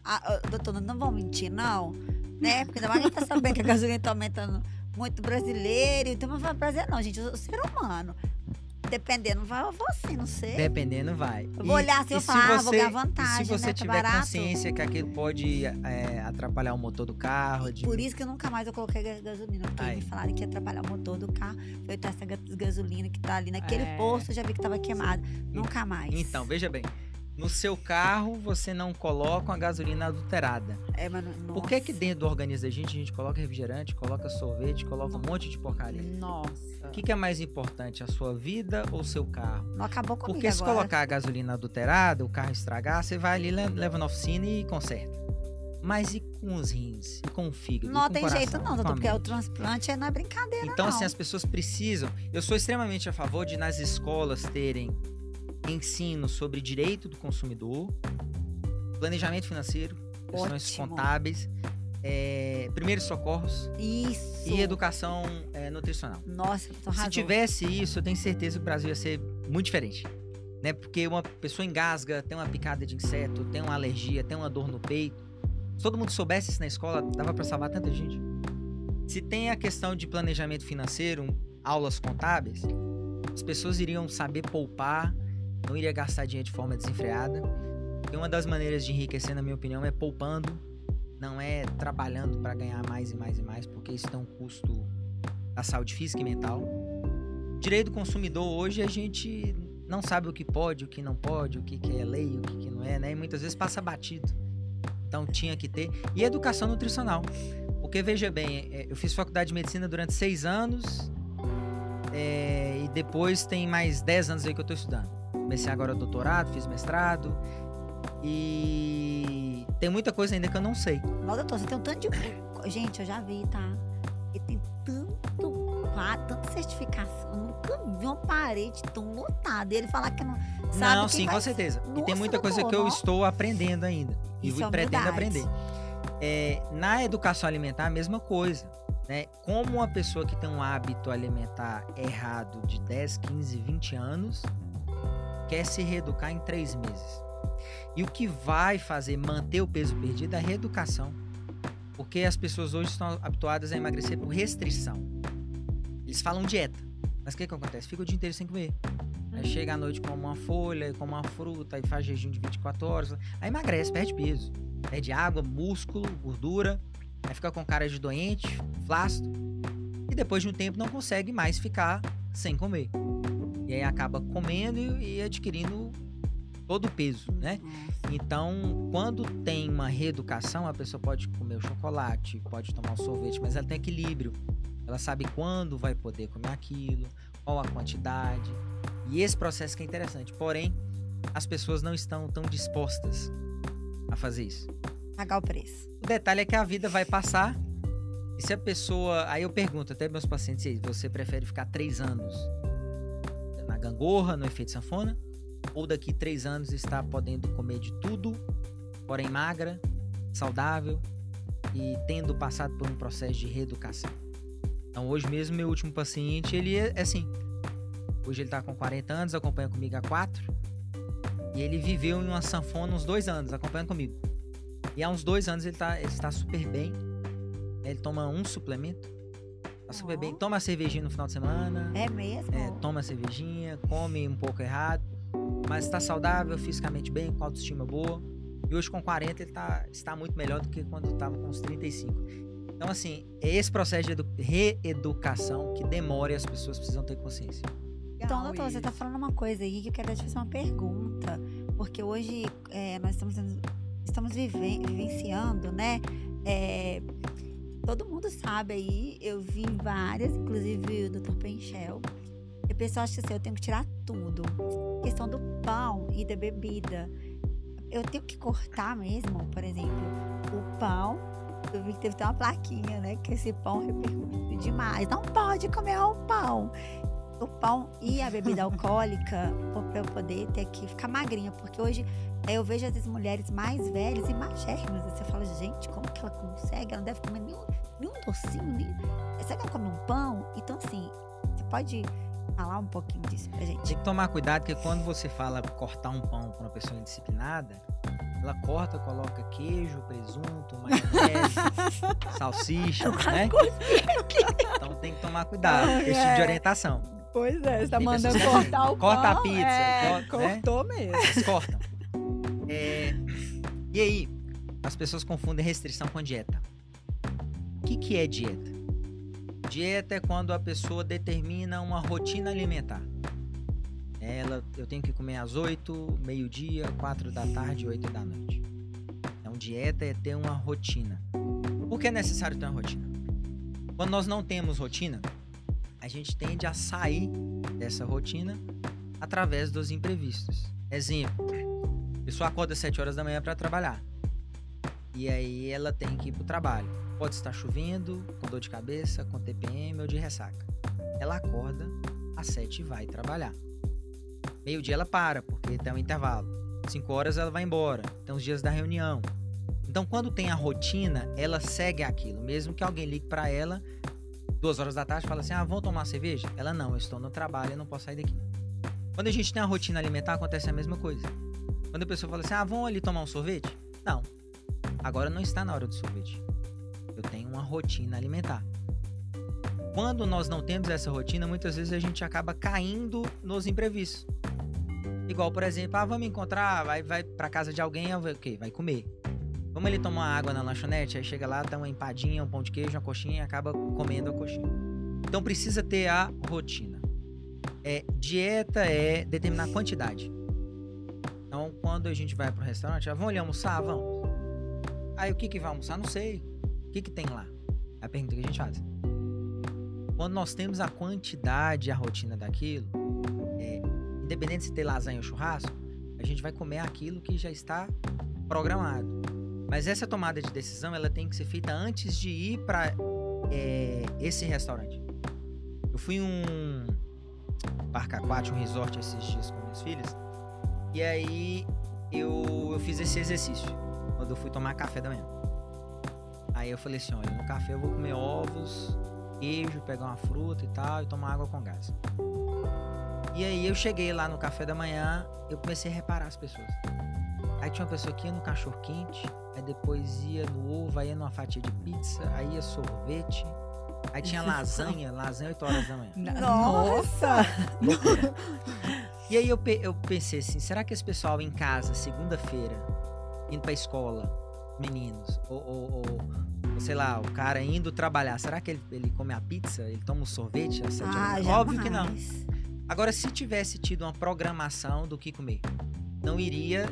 Ah, doutor, não vão mentir, não. Né? Porque ainda mais tá sabendo que a gasolina tá aumentando muito brasileiro. Então não vai prazer, não, gente. O ser humano. Dependendo, vai você, não sei. Dependendo, vai. Eu vou olhar assim e eu falar, ah, vou ganhar vantagem. se você né? tiver tá consciência que aquilo pode é, atrapalhar o motor do carro. De... Por isso que eu nunca mais eu coloquei gasolina. Porque Aí. me falaram que ia atrapalhar o motor do carro. Eu essa gasolina que tá ali naquele é. posto, eu já vi que tava queimado. Nunca mais. Então, veja bem no seu carro você não coloca uma gasolina adulterada. É, mas Por que que dentro do organismo da gente a gente coloca refrigerante, coloca sorvete, coloca um monte de porcaria? Nossa. O que, que é mais importante, a sua vida ou o seu carro? Não acabou comigo Porque se agora. colocar a gasolina adulterada, o carro estragar, você vai ali, leva na oficina e conserta. Mas e com os rins? E com o fígado? Não tem coração, jeito não, doutor, porque o transplante é, não é brincadeira Então, não. assim, as pessoas precisam... Eu sou extremamente a favor de nas escolas terem ensino sobre direito do consumidor, planejamento financeiro, questões Ótimo. contábeis, é, primeiros socorros isso. e educação é, nutricional. Nossa, tô Se tivesse isso, eu tenho certeza que o Brasil ia ser muito diferente. Né? Porque uma pessoa engasga, tem uma picada de inseto, tem uma alergia, tem uma dor no peito. Se todo mundo soubesse isso na escola, dava para salvar tanta gente. Se tem a questão de planejamento financeiro, aulas contábeis, as pessoas iriam saber poupar, não iria gastar dinheiro de forma desenfreada. E uma das maneiras de enriquecer, na minha opinião, é poupando, não é trabalhando para ganhar mais e mais e mais, porque isso tem um custo da saúde física e mental. direito do consumidor hoje a gente não sabe o que pode, o que não pode, o que, que é lei, o que, que não é, né? E muitas vezes passa batido. Então tinha que ter. E educação nutricional. Porque veja bem, é, eu fiz faculdade de medicina durante seis anos. É, e depois tem mais dez anos aí que eu estou estudando. Comecei agora doutorado, fiz mestrado. E tem muita coisa ainda que eu não sei. Nossa, doutor, você tem um tanto de. Gente, eu já vi, tá? E tem tanto, tanta certificação. Eu nunca vi uma parede tão lotada. E ele falar que não. Sabe não, sim, com certeza. Nossa, e tem muita coisa doutor, que eu não. estou aprendendo ainda. E Isso é pretendo aprender. É, na educação alimentar, a mesma coisa. Né? Como uma pessoa que tem um hábito alimentar errado de 10, 15, 20 anos quer se reeducar em três meses. E o que vai fazer manter o peso perdido é a reeducação. Porque as pessoas hoje estão habituadas a emagrecer por restrição. Eles falam dieta. Mas o que, que acontece? Fica o dia inteiro sem comer. Aí chega à noite, come uma folha, come uma fruta, aí faz jejum de 24 horas. Aí emagrece, perde peso. Perde água, músculo, gordura. Aí fica com cara de doente, flácido. E depois de um tempo não consegue mais ficar sem comer. E aí acaba comendo e e adquirindo todo o peso, né? Então, quando tem uma reeducação, a pessoa pode comer o chocolate, pode tomar o sorvete, mas ela tem equilíbrio. Ela sabe quando vai poder comer aquilo, qual a quantidade. E esse processo que é interessante. Porém, as pessoas não estão tão dispostas a fazer isso. Pagar o preço. O detalhe é que a vida vai passar. E se a pessoa. Aí eu pergunto até meus pacientes: você prefere ficar três anos na gangorra, no efeito sanfona? Ou daqui três anos estar podendo comer de tudo, porém magra, saudável e tendo passado por um processo de reeducação? Então, hoje mesmo, meu último paciente, ele é é assim. Hoje ele tá com 40 anos, acompanha comigo há 4. E ele viveu em uma sanfona uns dois anos, acompanhando comigo. E há uns dois anos ele tá, ele está super bem. Ele toma um suplemento. Tá super bem. Toma a cervejinha no final de semana. É mesmo? É, toma a cervejinha, come um pouco errado. Mas está saudável, fisicamente bem, com autoestima boa. E hoje com 40 ele tá, está muito melhor do que quando estava com uns 35. Então, assim, é esse processo de edu- reeducação que demora e as pessoas precisam ter consciência. Então, doutor, você tá isso. falando uma coisa aí que eu quero te fazer uma pergunta. Porque hoje é, nós estamos, estamos viven- vivenciando, né? é, todo mundo sabe aí, eu vi várias, inclusive o doutor Penchel. E o pessoal acha assim, eu tenho que tirar tudo. questão do pão e da bebida. Eu tenho que cortar mesmo, por exemplo, o pão. Eu vi que teve até uma plaquinha, né? Que esse pão repercute demais. Não pode comer o pão o pão e a bebida alcoólica para eu poder ter que ficar magrinha, porque hoje eh, eu vejo às vezes mulheres mais velhas e magérrimas. Você fala, gente, como que ela consegue? Ela não deve comer nenhum, nenhum docinho, nem... será que ela come um pão? Então, assim, você pode falar um pouquinho disso pra gente? Tem que tomar cuidado, porque quando você fala cortar um pão para uma pessoa indisciplinada, ela corta, coloca queijo, presunto, maionese, salsicha, né? Então tem que tomar cuidado com esse tipo de É. orientação. Pois é, você tá Tem mandando cortar o corta a pão, pizza, é, corta, né? cortou mesmo. Eles cortam. É, E aí, as pessoas confundem restrição com dieta. O que, que é dieta? Dieta é quando a pessoa determina uma rotina alimentar. Ela, eu tenho que comer às 8, meio-dia, 4 da tarde, 8 da noite. Então, dieta é ter uma rotina. Por que é necessário ter uma rotina? Quando nós não temos rotina, a gente tende a sair dessa rotina através dos imprevistos. Exemplo, a pessoa acorda às 7 horas da manhã para trabalhar. E aí ela tem que ir pro trabalho. Pode estar chovendo, com dor de cabeça, com TPM ou de ressaca. Ela acorda às 7 e vai trabalhar. Meio-dia ela para, porque tem um intervalo. 5 horas ela vai embora. Tem os dias da reunião. Então, quando tem a rotina, ela segue aquilo. Mesmo que alguém ligue para ela duas horas da tarde fala assim: Ah, vamos tomar cerveja? Ela não, eu estou no trabalho, eu não posso sair daqui. Quando a gente tem a rotina alimentar, acontece a mesma coisa. Quando a pessoa fala assim: Ah, vamos ali tomar um sorvete? Não. Agora não está na hora do sorvete. Eu tenho uma rotina alimentar. Quando nós não temos essa rotina, muitas vezes a gente acaba caindo nos imprevistos. Igual, por exemplo, ah, vamos encontrar, vai, vai pra casa de alguém, vai, o quê? Vai comer. Vamos ali tomar água na lanchonete, aí chega lá, dá uma empadinha, um pão de queijo, uma coxinha e acaba comendo a coxinha. Então precisa ter a rotina. É, dieta é determinar quantidade. Então, quando a gente vai pro restaurante, ah, vamos ali almoçar? Vamos. Aí, o que que vai almoçar? Não sei. O que que tem lá? É a pergunta que a gente faz. Quando nós temos a quantidade, a rotina daquilo, é, independente se tem lasanha ou churrasco, a gente vai comer aquilo que já está programado. Mas essa tomada de decisão, ela tem que ser feita antes de ir para é, esse restaurante. Eu fui um parque aquático, um resort esses dias com minhas filhas. E aí eu, eu fiz esse exercício quando eu fui tomar café da manhã. Aí eu falei assim, olha, no café eu vou comer ovos, queijo, pegar uma fruta e tal, e tomar água com gás. E aí eu cheguei lá no café da manhã, eu comecei a reparar as pessoas. Aí tinha uma pessoa que ia no cachorro quente, aí depois ia no ovo, aí ia numa fatia de pizza, aí ia sorvete, aí tinha lasanha, lasanha 8 horas da manhã. Nossa! E aí eu, eu pensei assim, será que esse pessoal em casa, segunda-feira, indo pra escola, meninos, ou, ou, ou, sei lá, o cara indo trabalhar, será que ele, ele come a pizza? Ele toma um sorvete às sete Ah, horas? Óbvio que não. Agora, se tivesse tido uma programação do que comer, não iria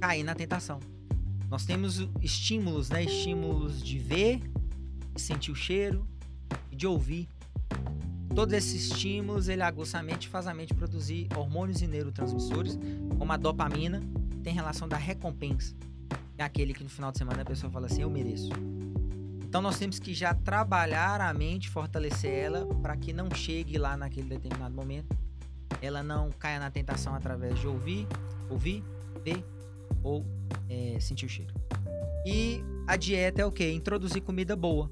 cair na tentação. Nós temos estímulos, né? Estímulos de ver, de sentir o cheiro e de ouvir. Todos esses estímulos, ele aguça a mente e faz a mente produzir hormônios e neurotransmissores, como a dopamina, tem relação da recompensa. É aquele que no final de semana a pessoa fala assim, eu mereço. Então nós temos que já trabalhar a mente, fortalecer ela, para que não chegue lá naquele determinado momento. Ela não caia na tentação através de ouvir, ouvir, ver ou é, sentir o cheiro. E a dieta é o quê? Introduzir comida boa.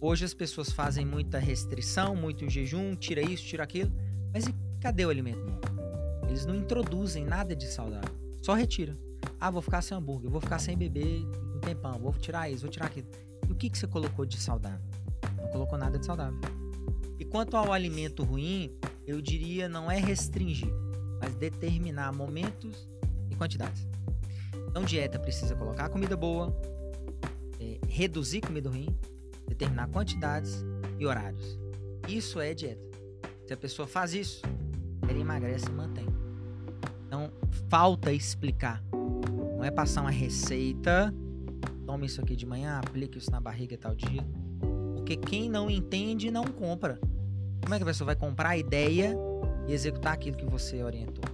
Hoje as pessoas fazem muita restrição, muito jejum, tira isso, tira aquilo. Mas e cadê o alimento bom? Eles não introduzem nada de saudável. Só retira. Ah, vou ficar sem hambúrguer, vou ficar sem beber um tempão, vou tirar isso, vou tirar aquilo. E o que, que você colocou de saudável? Não colocou nada de saudável. E quanto ao alimento ruim, eu diria não é restringir, mas determinar momentos e quantidades. Então, dieta precisa colocar comida boa, é, reduzir comida ruim, determinar quantidades e horários. Isso é dieta. Se a pessoa faz isso, ela emagrece e mantém. Então, falta explicar. Não é passar uma receita, tome isso aqui de manhã, aplique isso na barriga tal dia. Porque quem não entende, não compra. Como é que a pessoa vai comprar a ideia e executar aquilo que você orientou?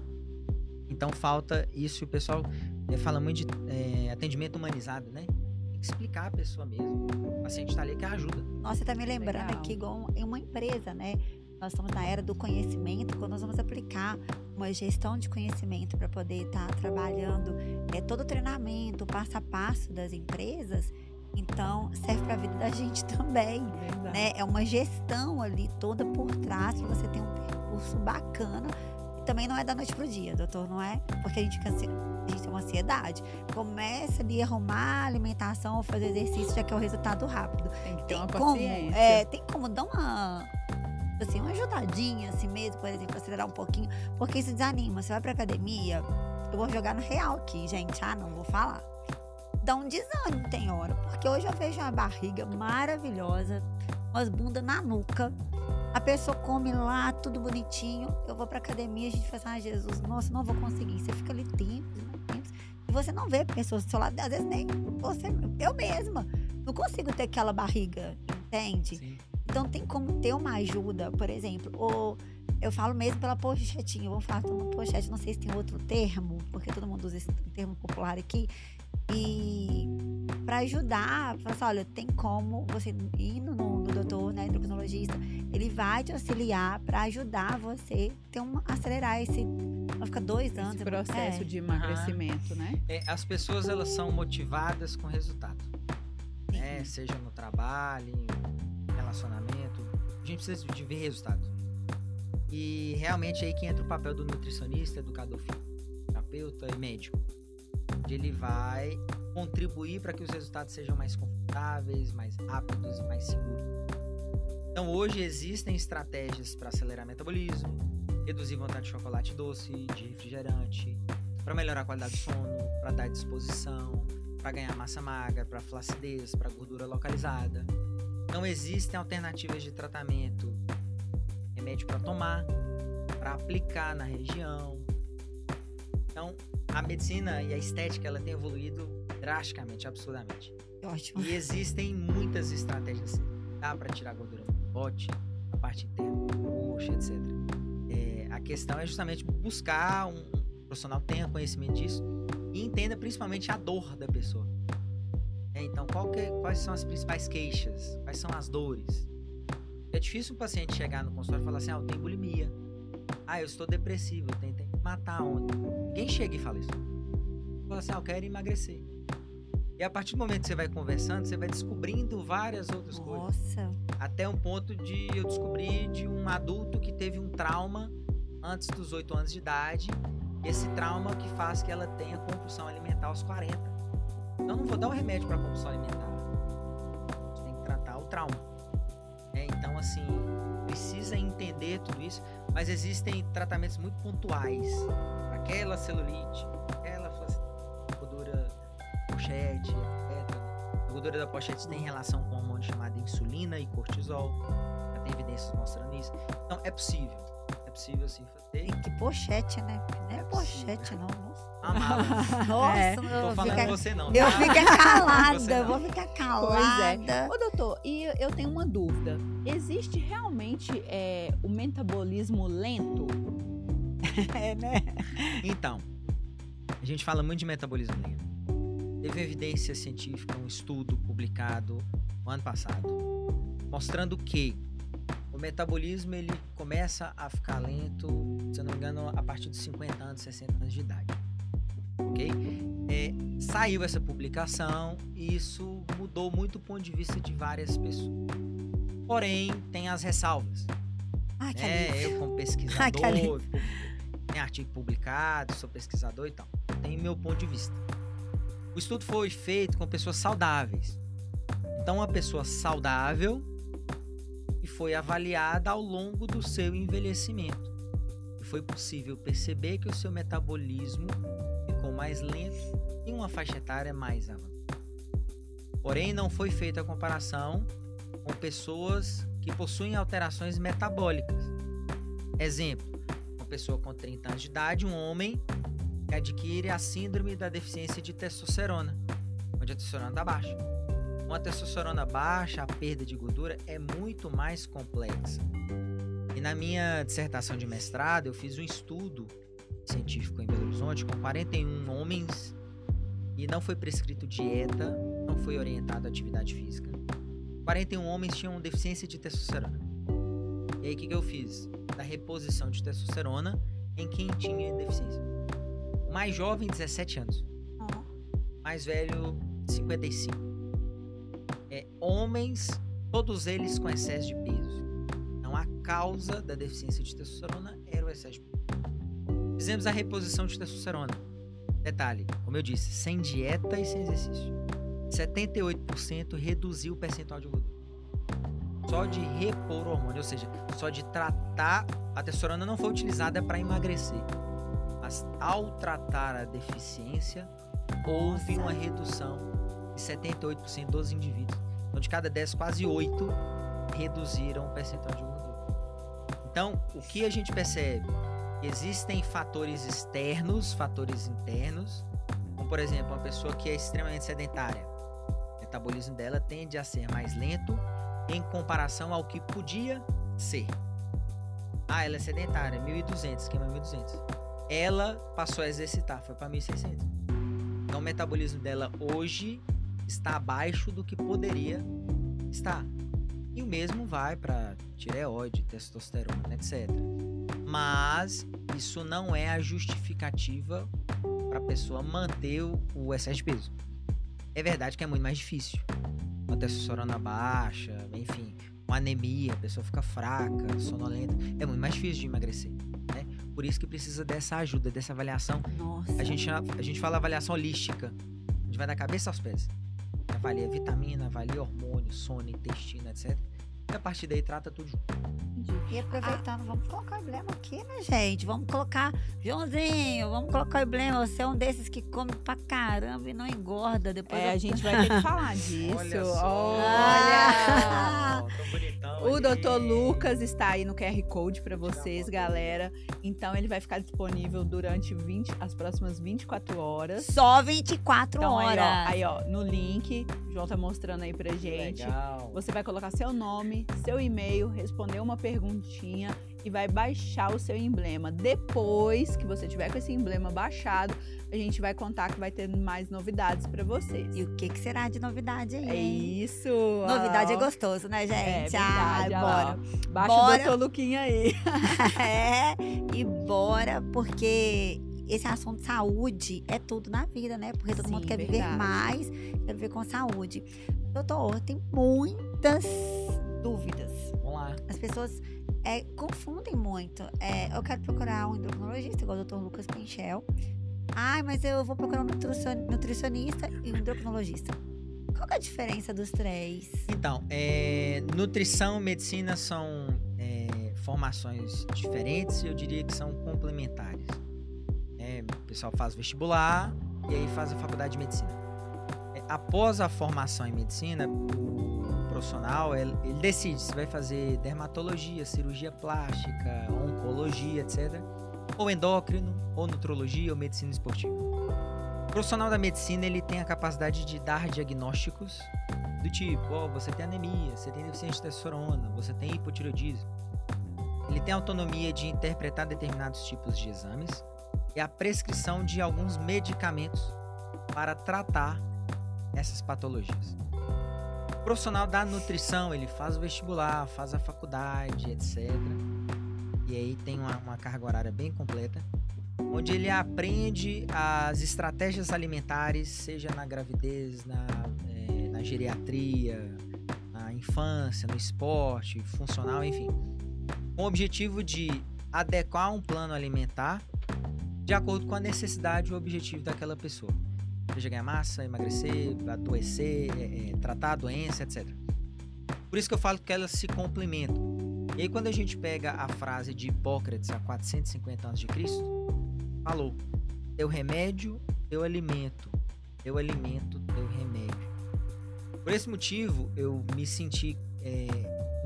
Então, falta isso e o pessoal eh, fala muito de eh, atendimento humanizado, né? Tem que explicar a pessoa mesmo. O paciente está ali que ajuda. Nossa, você tá me lembrando Legal. aqui igual em uma empresa, né? Nós estamos na era do conhecimento, quando nós vamos aplicar uma gestão de conhecimento para poder estar trabalhando é, todo o treinamento, passo a passo das empresas, então serve para a vida da gente também. Verdade. né? É uma gestão ali toda por trás para você ter um percurso bacana. E também não é da noite pro dia, doutor, não é? Porque a gente, fica ansi- a gente tem uma ansiedade. Começa ali a arrumar a alimentação ou fazer exercício, já que é o resultado rápido. Tem que ter Tem uma como, paciência. é, tem como dar uma, assim, uma ajudadinha assim mesmo, por exemplo, acelerar um pouquinho, porque isso desanima. Você vai pra academia, eu vou jogar no real aqui, gente. Ah, não vou falar. Dá um desânimo, tem hora. Porque hoje eu vejo uma barriga maravilhosa, umas bundas na nuca. A pessoa come lá, tudo bonitinho. Eu vou pra academia, a gente fala assim, ah, Jesus, nossa, não vou conseguir. Você fica ali tempos, né, tempos. E você não vê pessoas do seu lado, às vezes nem você, eu mesma. Não consigo ter aquela barriga, entende? Sim. Então tem como ter uma ajuda, por exemplo, ou eu falo mesmo pela pochetinha, vamos falar pela pochete, não sei se tem outro termo, porque todo mundo usa esse termo popular aqui. E para ajudar, falar assim, olha, tem como você indo no, no doutor, né, endocrinologista, ele vai te auxiliar para ajudar você ter um acelerar esse, vai ficar dois anos. Esse processo é. de emagrecimento, né? É, as pessoas elas são motivadas com resultado, né? Seja no trabalho, em relacionamento, a gente precisa de ver resultado. E realmente é aí que entra o papel do nutricionista, educador físico, terapeuta e médico. Ele vai contribuir para que os resultados sejam mais confortáveis, mais rápidos e mais seguros. Então hoje existem estratégias para acelerar metabolismo, reduzir vontade de chocolate doce, de refrigerante, para melhorar a qualidade do sono, para dar disposição, para ganhar massa magra, para flacidez, para gordura localizada. Então existem alternativas de tratamento, remédio para tomar, para aplicar na região. Então, a medicina e a estética ela tem evoluído drasticamente, absurdamente. Ótimo. E existem muitas estratégias. Dá para tirar a gordura do bote, a parte interna, coxa, etc. É, a questão é justamente buscar um, um profissional que tenha conhecimento disso e entenda principalmente a dor da pessoa. É, então, que, quais são as principais queixas? Quais são as dores? É difícil um paciente chegar no consultório e falar assim: ah, eu tenho bulimia. Ah, eu estou depressivo, eu que matar ontem. Ninguém chega e fala isso. Fala assim: ah, eu quero emagrecer. E a partir do momento que você vai conversando, você vai descobrindo várias outras Nossa. coisas. Até um ponto de eu descobrir de um adulto que teve um trauma antes dos 8 anos de idade. Esse trauma que faz que ela tenha compulsão alimentar aos 40. Então não vou dar o um remédio para compulsão alimentar. A gente tem que tratar o trauma. É, então, assim, precisa entender tudo isso, mas existem tratamentos muito pontuais aquela celulite, pochete, etc. A gordura da pochete tem relação com um hormônio chamado insulina e cortisol. Já tem evidências mostrando isso. Então, é possível. É possível sim fazer. E que pochete, né? Não é, é pochete, não. Nossa. Amava. Nossa, é. Tô falando fica... você não. Eu vou ficar calada, eu vou ficar calada. Pois é. Ô, doutor, e eu tenho uma dúvida. Existe realmente é, o metabolismo lento? é, né? Então, a gente fala muito de metabolismo lento. Teve evidência científica, um estudo publicado no ano passado, mostrando que o metabolismo ele começa a ficar lento, se eu não me engano, a partir dos 50 anos, 60 anos de idade. Ok? É, saiu essa publicação e isso mudou muito o ponto de vista de várias pessoas. Porém, tem as ressalvas. Ah, que é, eu como pesquisador, ah, tem artigo publicado, sou pesquisador e tal. Tem meu ponto de vista. O estudo foi feito com pessoas saudáveis. Então, uma pessoa saudável e foi avaliada ao longo do seu envelhecimento. E foi possível perceber que o seu metabolismo mais lento e uma faixa etária mais avançada. Porém, não foi feita a comparação com pessoas que possuem alterações metabólicas. Exemplo, uma pessoa com 30 anos de idade, um homem que adquire a síndrome da deficiência de testosterona, onde a testosterona está baixa. Com a testosterona baixa, a perda de gordura é muito mais complexa. E na minha dissertação de mestrado, eu fiz um estudo científico em Belo Horizonte com 41 homens e não foi prescrito dieta, não foi orientado à atividade física. 41 homens tinham deficiência de testosterona. E aí o que, que eu fiz? Da reposição de testosterona em quem tinha deficiência. O mais jovem, 17 anos. Uhum. Mais velho, 55. É, homens, todos eles com excesso de peso. Então, a causa da deficiência de testosterona era o excesso de peso. Fizemos a reposição de testosterona. Detalhe, como eu disse, sem dieta e sem exercício. 78% reduziu o percentual de gordura. Só de repor o hormônio, ou seja, só de tratar. A testosterona não foi utilizada para emagrecer mas ao tratar a deficiência, houve uma redução de 78% dos indivíduos. Então, de cada 10, quase 8 reduziram o percentual de gordura. Então, o que a gente percebe? Existem fatores externos, fatores internos, como por exemplo, uma pessoa que é extremamente sedentária. O metabolismo dela tende a ser mais lento em comparação ao que podia ser. Ah, ela é sedentária, 1.200, queima 1.200 ela passou a exercitar, foi para 1.600. Então o metabolismo dela hoje está abaixo do que poderia estar. E o mesmo vai para tireoide, testosterona, etc. Mas isso não é a justificativa para a pessoa manter o excesso de peso. É verdade que é muito mais difícil. Uma testosterona baixa, enfim, uma anemia, a pessoa fica fraca, sonolenta. É muito mais difícil de emagrecer. Por isso que precisa dessa ajuda, dessa avaliação. Nossa. A gente, a gente fala avaliação holística. A gente vai da cabeça aos pés. Avalia vitamina, avalia hormônio, sono, intestino, etc. E a partir daí trata tudo junto. E aproveitando, ah. vamos colocar o emblema aqui, né, gente? Vamos colocar, Joãozinho, vamos colocar o emblema. Você é um desses que come pra caramba e não engorda depois. É, a gente vai ter que falar disso. Olha só. Olha! o doutor Lucas está aí no QR Code para vocês, galera. Então ele vai ficar disponível durante 20, as próximas 24 horas. Só 24 então, horas. Aí ó, aí, ó, no link, o João tá mostrando aí pra gente. Legal. Você vai colocar seu nome, seu e-mail, responder uma perguntinha e vai baixar o seu emblema. Depois que você tiver com esse emblema baixado, a gente vai contar que vai ter mais novidades para vocês. E o que, que será de novidade aí? É isso! Novidade ó. é gostoso, né, gente? É verdade, Ai, bora. Baixa bora. o doutor Luquinha aí. é, e bora, porque esse assunto de saúde é tudo na vida, né? Porque todo Sim, mundo quer verdade. viver mais, quer viver com saúde. Doutor, tem muitas dúvidas. Vamos lá. As pessoas é, confundem muito. É, eu quero procurar um endocrinologista, igual o Dr. Lucas Pinchel. Ai, mas eu vou procurar um nutricionista e um endocrinologista. Qual é a diferença dos três? Então, é, nutrição e medicina são é, formações diferentes e eu diria que são complementares. É, o pessoal faz vestibular e aí faz a faculdade de medicina. É, após a formação em medicina, profissional, ele, decide se vai fazer dermatologia, cirurgia plástica, oncologia, etc. Ou endócrino, ou nutrologia, ou medicina esportiva. O profissional da medicina, ele tem a capacidade de dar diagnósticos do tipo, oh, você tem anemia, você tem deficiência de testosterona, você tem hipotireoidismo. Ele tem autonomia de interpretar determinados tipos de exames e a prescrição de alguns medicamentos para tratar essas patologias. Profissional da nutrição, ele faz o vestibular, faz a faculdade, etc. E aí tem uma, uma carga horária bem completa, onde ele aprende as estratégias alimentares, seja na gravidez, na, é, na geriatria, na infância, no esporte, funcional, enfim. Com o objetivo de adequar um plano alimentar de acordo com a necessidade e o objetivo daquela pessoa seja ganhar massa, emagrecer, adoecer, é, é, tratar a doença, etc. Por isso que eu falo que elas se complementam. E aí quando a gente pega a frase de Hipócrates há 450 anos de Cristo, falou: teu remédio, teu alimento, teu alimento, teu remédio. Por esse motivo, eu me senti é,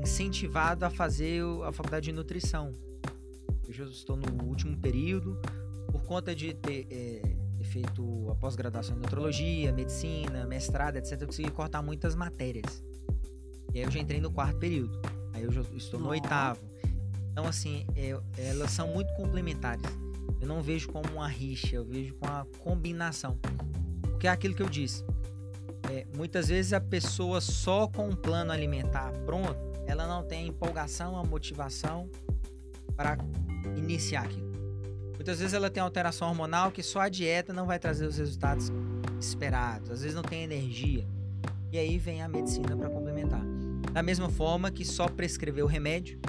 incentivado a fazer a faculdade de nutrição. Eu já estou no último período, por conta de ter é, feito a pós-graduação em nutrologia, medicina, mestrado, etc., eu consegui cortar muitas matérias. E aí eu já entrei no quarto período. Aí eu já estou no oitavo. Então, assim, é, elas são muito complementares. Eu não vejo como uma rixa, eu vejo com a combinação. Porque é aquilo que eu disse. É, muitas vezes a pessoa só com um plano alimentar pronto, ela não tem a empolgação, a motivação para iniciar aquilo. Muitas vezes ela tem alteração hormonal que só a dieta não vai trazer os resultados esperados. Às vezes não tem energia. E aí vem a medicina para complementar. Da mesma forma que só prescrever o remédio,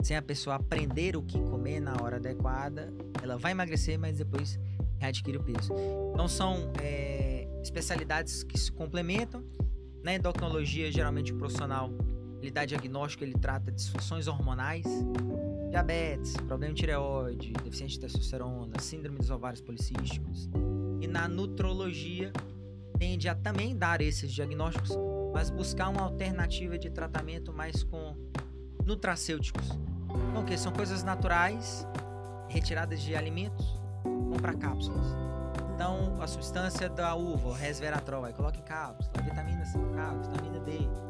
sem a pessoa aprender o que comer na hora adequada, ela vai emagrecer, mas depois readquire o peso. Então são é, especialidades que se complementam. Na endocrinologia, geralmente o profissional ele dá diagnóstico, ele trata disfunções hormonais, diabetes, problema de tireoide, deficiência de testosterona, síndrome dos ovários policísticos. E na nutrologia tende a também dar esses diagnósticos, mas buscar uma alternativa de tratamento mais com nutracêuticos. Então, que são coisas naturais, retiradas de alimentos, vão para cápsulas. Então, a substância da uva, resveratrol, coloca em cápsula, vitamina C, cápsula, vitamina D.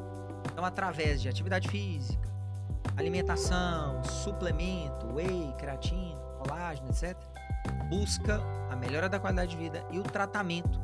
Então, através de atividade física, alimentação, suplemento, whey, creatina, colágeno, etc., busca a melhora da qualidade de vida e o tratamento,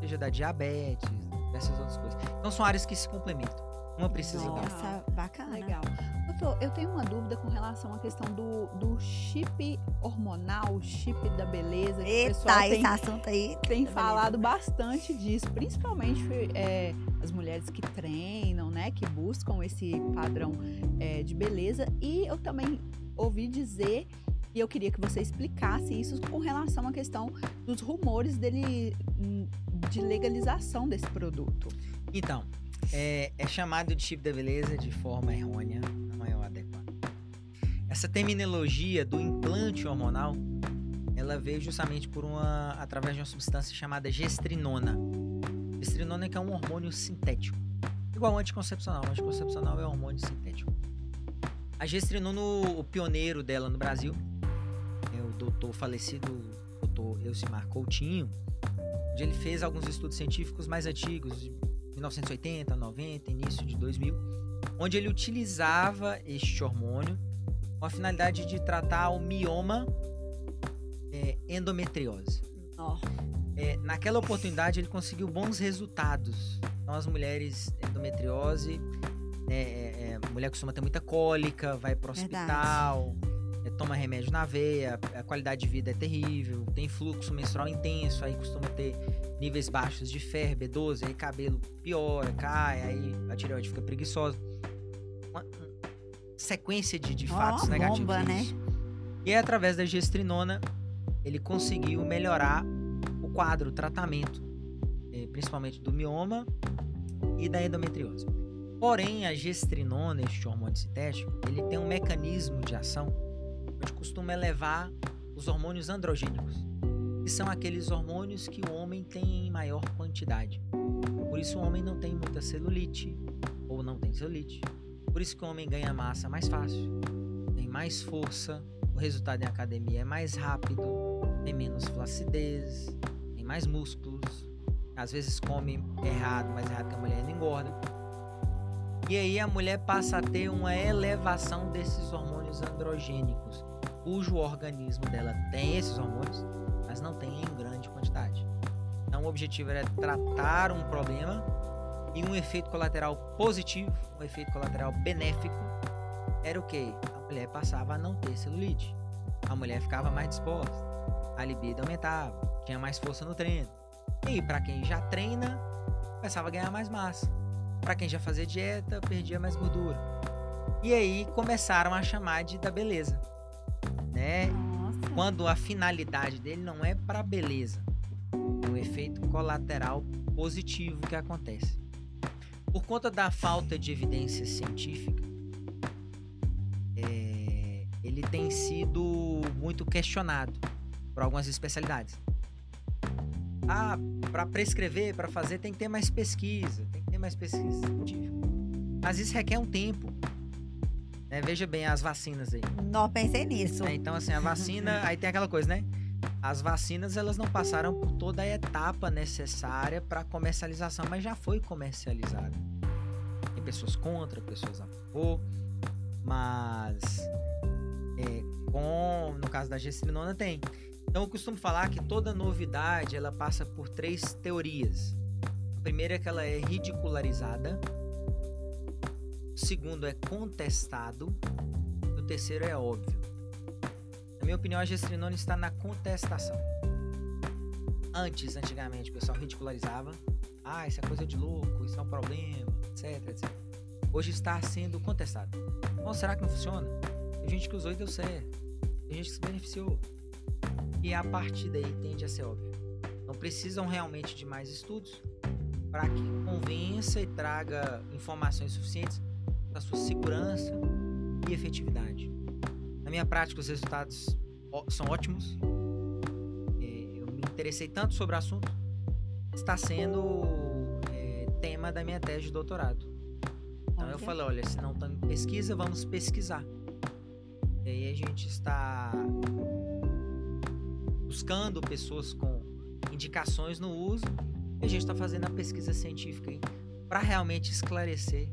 seja da diabetes, dessas outras coisas. Então são áreas que se complementam. Uma precisa Nossa, da outra. bacana. Legal. Doutor, eu tenho uma dúvida com relação à questão do, do chip hormonal, chip da beleza. Que Eita, o pessoal esse tem, assunto aí. tem falado bastante disso, principalmente é, as mulheres que treinam, né? Que buscam esse padrão é, de beleza. E eu também ouvi dizer e eu queria que você explicasse isso com relação à questão dos rumores dele hum, de legalização desse produto. Então, é, é chamado de chip da beleza de forma errônea, não é o adequado. essa terminologia do implante hormonal, ela veio justamente por uma através de uma substância chamada gestrinona. Gestrinona que é um hormônio sintético, igual ao anticoncepcional. O anticoncepcional é um hormônio sintético. A gestrinona, o pioneiro dela no Brasil, é o doutor falecido, doutor Elcimar Coutinho, onde ele fez alguns estudos científicos mais antigos, 1980, 90, início de 2000, onde ele utilizava este hormônio com a finalidade de tratar o mioma é, endometriose. Ó, É, naquela oportunidade ele conseguiu bons resultados. Então as mulheres endometriose, né, é, é, a mulher costuma ter muita cólica, vai pro Verdade. hospital, é, toma remédio na veia, a qualidade de vida é terrível, tem fluxo menstrual intenso, aí costuma ter níveis baixos de ferro, B12, aí cabelo piora, cai, aí a tireoide fica preguiçosa. Uma, sequência de, de fatos negativos. bomba, né? isso. E aí, através da gestrinona, ele conseguiu melhorar o quadro, o tratamento, eh, principalmente do mioma e da endometriose. Porém, a gestrinona, este hormônio sintético, ele tem um mecanismo de ação onde costuma elevar os hormônios androgênicos, que são aqueles hormônios que o homem tem em maior quantidade. Por isso o homem não tem muita celulite ou não tem celulite. Por isso que o homem ganha massa mais fácil, tem mais força, o resultado em academia é mais rápido, tem menos flacidez, tem mais músculos. Às vezes come errado, mais errado que a mulher não engorda. E aí a mulher passa a ter uma elevação desses hormônios androgênicos, cujo organismo dela tem esses hormônios, mas não tem em grande quantidade. Então o objetivo era tratar um problema e um efeito colateral positivo, um efeito colateral benéfico, era o que? A mulher passava a não ter celulite. A mulher ficava mais disposta, a libido aumentava, tinha mais força no treino. E para quem já treina, começava a ganhar mais massa. Para quem já fazia dieta, perdia mais gordura. E aí começaram a chamar de da beleza, né? Quando a finalidade dele não é para beleza, é um efeito colateral positivo que acontece. Por conta da falta de evidência científica, é, ele tem sido muito questionado por algumas especialidades. Ah, para prescrever, para fazer, tem que ter mais pesquisa, tem que ter mais pesquisa científica. Mas isso requer um tempo. Né? Veja bem as vacinas aí. Não pensei nisso. É, então, assim, a vacina. aí tem aquela coisa, né? As vacinas, elas não passaram por toda a etapa necessária para comercialização, mas já foi comercializada. Tem pessoas contra, pessoas a favor, mas. é, com, no caso da gestrinona, tem. Então, eu costumo falar que toda novidade ela passa por três teorias. A primeira é que ela é ridicularizada. O segundo é contestado. E o terceiro é óbvio. Na minha opinião, a gestrinona está na contestação. Antes, antigamente, o pessoal ridicularizava. Ah, isso é coisa de louco, isso é um problema, etc, etc. Hoje está sendo contestado. Bom, será que não funciona? Tem gente que usou e deu certo. Tem gente que se beneficiou. E a partir daí tende a ser óbvio. Não precisam realmente de mais estudos para que convença e traga informações suficientes da sua segurança e efetividade. Na minha prática, os resultados são ótimos. É, Eu me interessei tanto sobre o assunto, está sendo é, tema da minha tese de doutorado. Então eu Olha. falei, olha, se não tem pesquisa, vamos pesquisar. E aí a gente está buscando pessoas com indicações no uso e a gente está fazendo a pesquisa científica para realmente esclarecer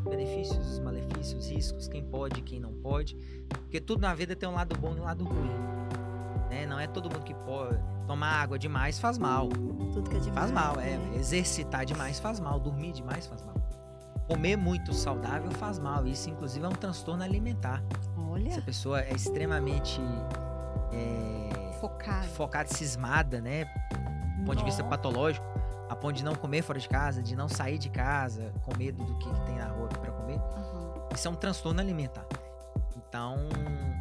benefícios, os malefícios, os riscos, quem pode quem não pode. Porque tudo na vida tem um lado bom e um lado ruim. Né? Não é todo mundo que pode tomar água demais faz mal. Tudo que é demais. Faz mal, é. né? Exercitar demais faz mal. Dormir demais faz mal. Comer muito saudável faz mal. Isso, inclusive, é um transtorno alimentar. Se a Olha. pessoa é extremamente é, Focado. focada, cismada, né? Do ponto de vista patológico, ponto de não comer fora de casa, de não sair de casa com medo do que, tem na rua para comer. Aham. Isso é um transtorno alimentar. Então,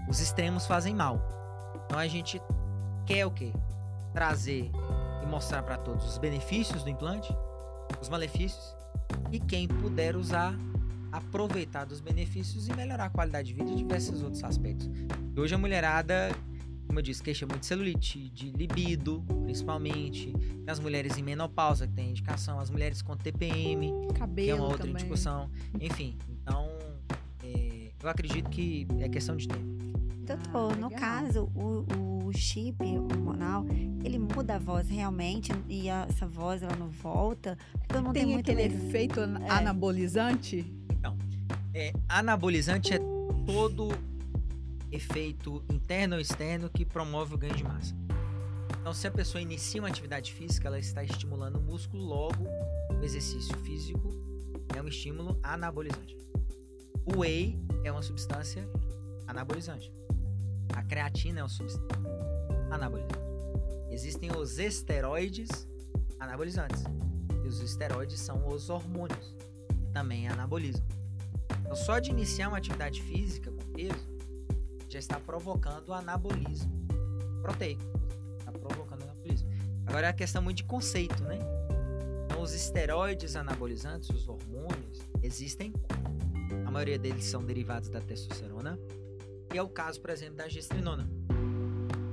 os extremos fazem mal. Então, a gente quer o quê? Trazer e mostrar para todos os benefícios do implante, os malefícios, e quem puder usar, aproveitar dos benefícios e melhorar a qualidade de vida e diversos outros aspectos. Hoje a mulherada, como eu disse, queixa muito de celulite, de libido, principalmente. Tem as mulheres em menopausa que tem indicação, as mulheres com TPM, Cabelo que é uma outra também. discussão. Enfim, então é, eu acredito que é questão de tempo. Doutor, Ah, no legal. caso, o, o chip hormonal, ele muda a voz realmente e a- essa voz ela não volta? Todo mundo tem, Tem aquele medo. efeito É. anabolizante? É, anabolizante é todo efeito interno ou externo que promove o ganho de massa. Então, se a pessoa inicia uma atividade física, ela está estimulando o músculo, logo o exercício físico é um estímulo anabolizante. O whey é uma substância anabolizante. A creatina é uma substância anabolizante. Existem os esteroides anabolizantes. E os esteroides são os hormônios, que também anabolizam. Então, só de iniciar uma atividade física com peso, já está provocando anabolismo proteico. Está provocando anabolismo. Agora é a questão muito de conceito, né? Então, os esteroides anabolizantes, os hormônios, existem. A maioria deles são derivados da testosterona. E é o caso, por exemplo, da gestrinona.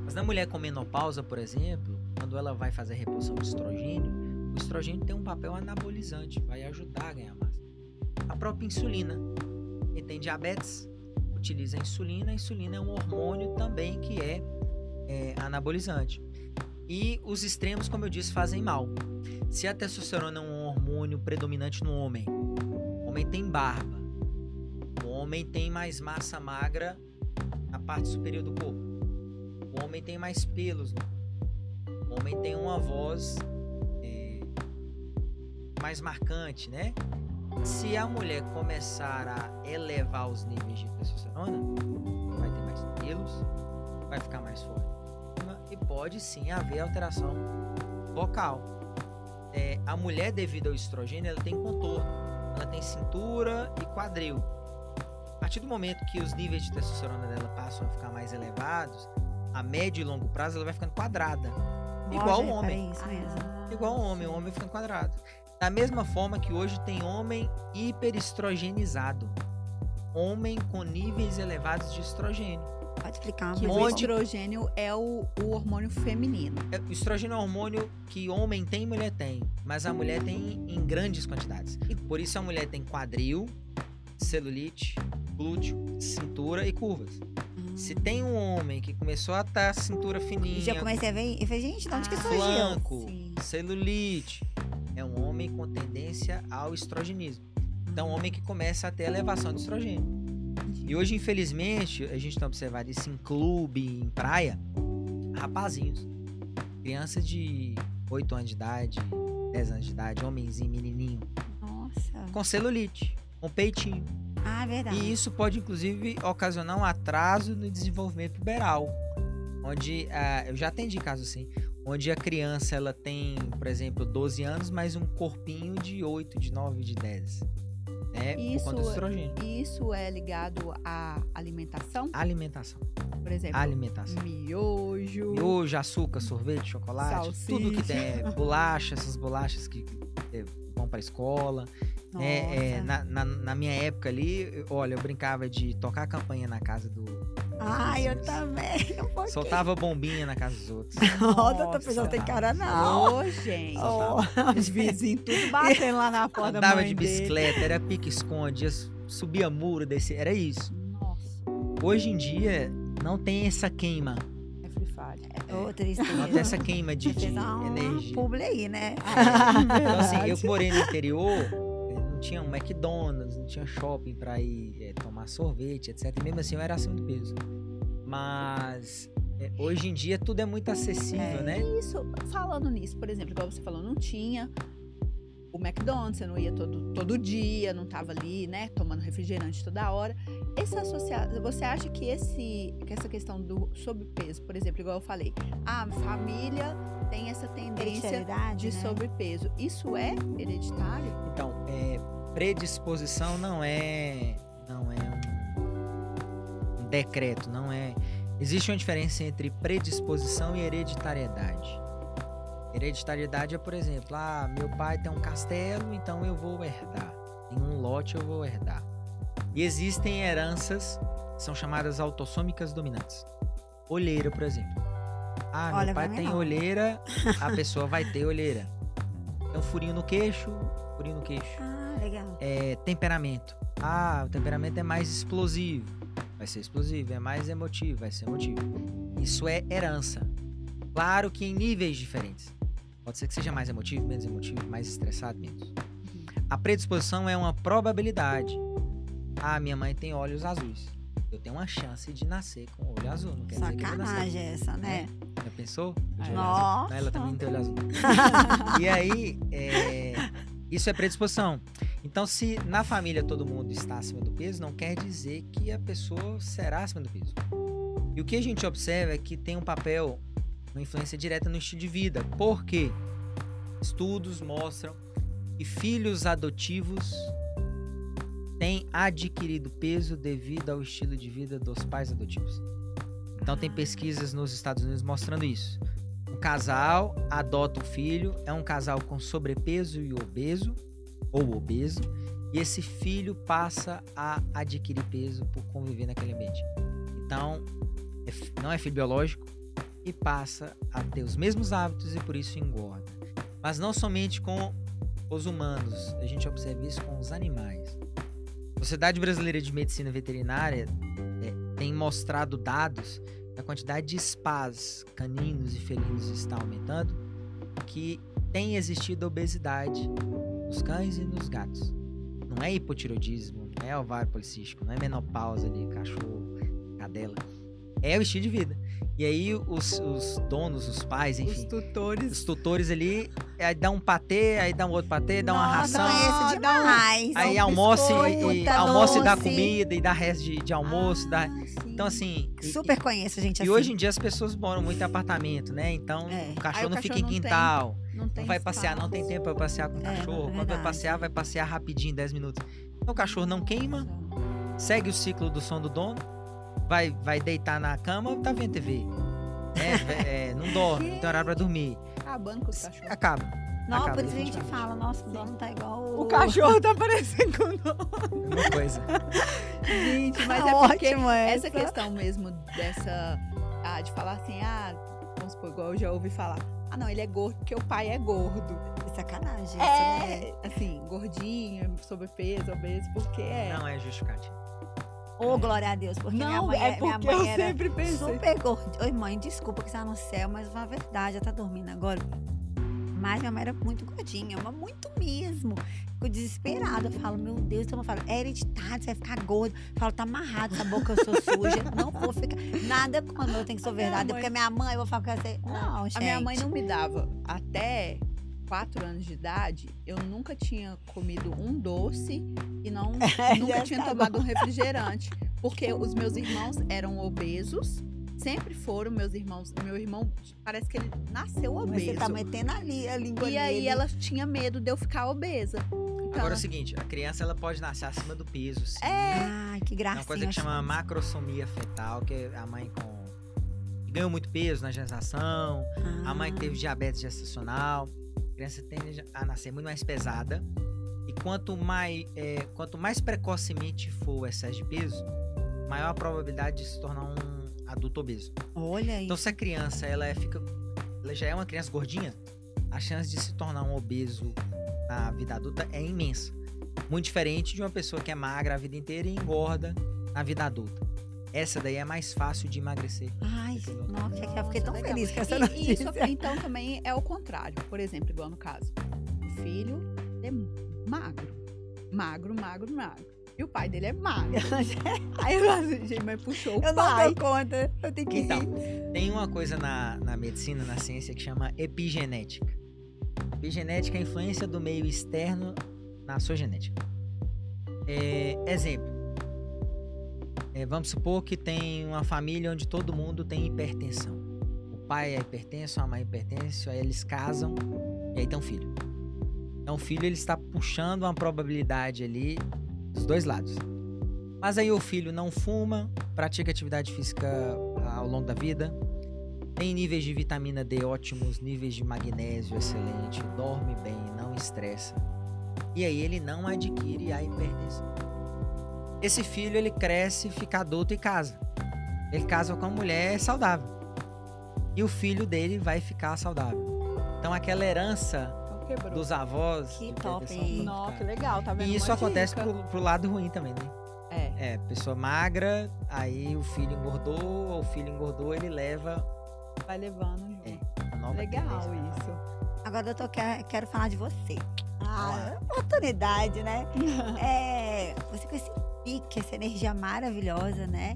Mas na mulher com menopausa, por exemplo, quando ela vai fazer a reposição de estrogênio, o estrogênio tem um papel anabolizante, vai ajudar a ganhar massa. A própria insulina. Quem tem diabetes utiliza a insulina. A insulina é um hormônio também que é, é anabolizante. E os extremos, como eu disse, fazem mal. Se a testosterona é um hormônio predominante no homem, o homem tem barba, o homem tem mais massa magra na parte superior do corpo, o homem tem mais pelos o homem tem uma voz é, mais marcante, né? Se a mulher começar a elevar os níveis de testosterona, vai ter mais pelos, vai ficar mais forte e pode sim haver alteração vocal. É, a mulher, devido ao estrogênio, ela tem contorno, ela tem cintura e quadril. A partir do momento que os níveis de testosterona dela passam a ficar mais elevados, a médio e longo prazo ela vai ficando quadrada, igual o Olha, homem. É isso mesmo. igual o homem, o homem ficando quadrado. Da mesma forma que hoje tem homem hiperestrogenizado, homem com níveis elevados de estrogênio. Pode explicar Que mais o Onde- estrogênio é o, o hormônio feminino. É, O estrogênio é um hormônio que homem tem e mulher tem, mas a mulher tem em grandes quantidades. E por isso a mulher tem quadril, celulite, glúteo, cintura e curvas. Hum. Se tem um homem que começou a estar cintura E fininha, já comecei a ver e falei, gente, de onde que Ah, surgiu? flanco, Sim. celulite, é um homem com tendência ao estrogenismo. Então, um homem que começa a ter elevação de estrogênio. E hoje, infelizmente, a gente tem observado isso em clube, em praia, rapazinhos. Criança de 8 anos de idade, 10 anos de idade, homenzinho, menininho, Nossa. com celulite, com peitinho. Ah, é verdade. E isso pode, inclusive, ocasionar um atraso no desenvolvimento puberal. Onde, ah, eu já atendi caso assim, onde a criança ela tem, por exemplo, 12 anos, mas um corpinho de 8, de 9, de 10. Né? Por Isso conta do é- estrogênio. Isso é ligado à alimentação? Alimentação. Por exemplo, Alimentação. miojo. Miojo, açúcar, sorvete, chocolate, tudo que Salsicha. tem. é, Bolacha, essas bolachas que é, vão pra escola. Nossa. É, é, na, na, na minha época ali, eu- olha, eu brincava de tocar campanha na casa do. Ai, eu também. Um. Soltava bombinha na casa dos outros. Nossa, outra pessoa não tem cara, não. Ô, gente. Oh, Os vizinhos tudo batendo lá na porta da Andava mãe de dele. bicicleta, era pique-esconde, ia su- subia muro, descia, era isso. Nossa, Hoje em dia, não tem essa queima. é Free Fire. Ô, tristeza. Não tem essa queima de, de energia. publi aí, né? Então, assim, eu morei no interior, não tinha um McDonald's, não tinha shopping pra ir eh, tomar sorvete, etc. E mesmo assim eu era acima do peso. Mas eh, hoje em dia tudo é muito acessível, É. né? Isso, falando nisso, por exemplo, igual você falou, não tinha o McDonald's, você não ia todo, todo dia, não tava ali, né, tomando refrigerante toda hora. Esse associado, você acha que esse que essa questão do sobrepeso, por exemplo, igual eu falei, a família tem essa tendência de né? sobrepeso. Isso é hereditário? Então, eh, predisposição não é não é um, um decreto, não é. Existe uma diferença entre predisposição e hereditariedade. Hereditariedade é, por exemplo, ah, meu pai tem um castelo, então eu vou herdar. Em um lote eu vou herdar. E existem heranças que são chamadas autossômicas dominantes. Olheira, por exemplo. Ah, Olha, meu pai tem não. olheira, a pessoa vai ter olheira. Um furinho no queixo, furinho no queixo. Ah, legal. É, temperamento. Ah, o temperamento é mais explosivo. Vai ser explosivo. É mais emotivo. Vai ser emotivo. Isso é herança. Claro que em níveis diferentes. Pode ser que seja mais emotivo, menos emotivo, mais estressado, menos. A predisposição é uma probabilidade. Ah, minha mãe tem olhos azuis. Eu tenho uma chance de nascer com olho azul. Não quer dizer que. Sacanagem essa, né? Já pensou? Olho Nossa. Ela também não tem olho azul. e aí, é, isso é predisposição. Então, se na família todo mundo está acima do peso, não quer dizer que a pessoa será acima do peso. E o que a gente observa é que tem um papel, uma influência direta no estilo de vida. Por quê? Estudos mostram que filhos adotivos têm adquirido peso devido ao estilo de vida dos pais adotivos. Então tem pesquisas nos Estados Unidos mostrando isso. Um casal adota um filho, é um casal com sobrepeso e obeso, ou obeso, e esse filho passa a adquirir peso por conviver naquele ambiente. Então, é não é filho biológico e passa a ter os mesmos hábitos e por isso engorda. Mas não somente com os humanos, a gente observa isso com os animais. A Sociedade Brasileira de Medicina Veterinária é, tem mostrado dados que a quantidade de spas caninos e felinos está aumentando, que tem existido obesidade nos cães e nos gatos. Não é hipotiroidismo, não é ovário policístico, não é menopausa ali, cachorro, cadela. É o estilo de vida. E aí os, os donos, os pais, Os enfim, tutores. os tutores ali, aí dá um patê, aí dá um outro patê, dá uma Nossa, ração. dá um- demais. Aí um almoça e, biscoito, e, almoça e dá comida e dá resto de, de almoço. dá... Ah, sim. Então, assim. e- Super conheço, gente. E, assim. hoje em dia as pessoas moram muito em apartamento, né? Então É. o cachorro Aí o não fica em não tem quintal. Não, tem Não vai passear, não tem espaço. tempo pra passear com o É, cachorro. Quando vai passear, vai passear rapidinho, 10 minutos. Então o cachorro não queima, segue o ciclo do som do dono, vai, vai deitar na cama, tá vendo TV. É, é, não dorme, não tem horário pra dormir. Acabando com os cachorros. Acaba. Não, acaba, por isso a gente fala, nossa, o dono tá igual o... O cachorro tá parecendo com o dono. Mesma coisa. Gente, mas Tá é porque ótimo essa questão mesmo dessa. Ah, de falar assim, ah, vamos supor, igual eu já ouvi falar. Ah, não, ele é gordo porque o pai é gordo. Sacanagem isso, né? É, assim, gordinho, sobrepeso, obeso, porque é. Não é justificativo. Ô, glória a Deus, porque minha Não, mãe, é minha porque mãe eu era sempre pensei. super gordinha. Oi, mãe, desculpa que você tá no céu, mas é verdade, ela tá dormindo agora. Mas minha mãe era muito gordinha, mas muito mesmo. Fico desesperada. Eu falo, meu Deus, então eu falo, é hereditário, você vai ficar gordo. Eu falo, tá amarrado essa boca, eu sou suja. Não vou ficar. Nada quando eu tenho que ser minha verdade. mãe- Porque minha mãe, eu vou falar que você. Não, gente. A minha mãe não me dava. Até 4 anos de idade, eu nunca tinha comido um doce e não, nunca já tinha tá tomado um refrigerante. Porque os meus irmãos eram obesos. Sempre foram meus irmãos. Meu irmão, parece que ele nasceu Mas obeso. você tá metendo ali a língua E aí nele. ela tinha medo de eu ficar obesa. Então, Agora é o seguinte, a criança ela pode nascer acima do peso, sim. É. Ai, que É gracinha. uma coisa que chama macrosomia fetal, que é a mãe com ganhou muito peso na gestação, a mãe que teve diabetes gestacional, criança tende a nascer muito mais pesada. E quanto mais, é, quanto mais precocemente for o excesso de peso, maior a probabilidade de se tornar um adulto obeso. Olha aí. Então, se a criança ela é, fica, ela já é uma criança gordinha, a chance de se tornar um obeso na vida adulta é imensa. Muito diferente de uma pessoa que é magra a vida inteira e engorda na vida adulta. Essa daí é mais fácil de emagrecer. Ai, nossa, eu fiquei tão legal. feliz com essa E- notícia. isso, então, também é o contrário. Por exemplo, igual no caso. O filho é magro. Magro, magro, magro. E o pai dele é magro. Aí eu assim, mas puxou o Eu não pai. dou conta. Eu tenho que Então, rir. tem uma coisa na, na medicina, na ciência, que chama epigenética. Epigenética é a influência do meio externo na sua genética. É, exemplo. É, vamos supor que tem uma família onde todo mundo tem hipertensão. O pai é hipertenso, a mãe é hipertenso, aí eles casam e aí tem um filho. Então o filho ele está puxando uma probabilidade ali dos dois lados. Mas aí o filho não fuma, pratica atividade física ao longo da vida, tem níveis de vitamina D ótimos, níveis de magnésio excelente, dorme bem, não estressa. E aí ele não adquire a hipertensão. Esse filho ele cresce, fica adulto e casa. Ele casa com uma mulher saudável. E o filho dele vai ficar saudável. Então aquela herança Quebrou. dos avós. Que top. Nossa, que legal, tá vendo? E isso acontece pro, pro lado ruim também, né? É. É, pessoa magra, aí o filho engordou, o filho engordou, ele leva Vai levando. É, Legal tendência. isso. Agora, doutor, quero, quero falar de você. Olá. Ah, oportunidade, né? É, você com esse pique, essa energia maravilhosa, né?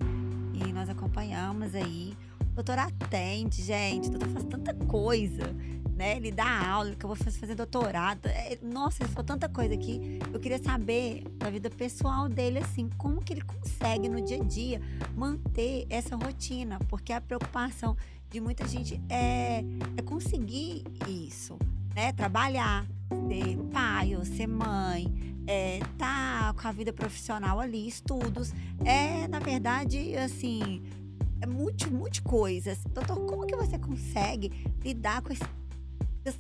E nós acompanhamos aí. O doutor atende, gente. O doutor faz tanta coisa, né? Ele dá aula, ele acabou faz- fazer doutorado. É, nossa, ele falou tanta coisa aqui. Eu queria saber da vida pessoal dele, assim, como que ele consegue no dia a dia manter essa rotina. Porque a preocupação de muita gente é, é conseguir isso, né? Trabalhar, ser pai ou ser mãe, é, tá com a vida profissional ali, estudos. É, na verdade, assim, é multi, multi coisas. Doutor, como que você consegue lidar com esse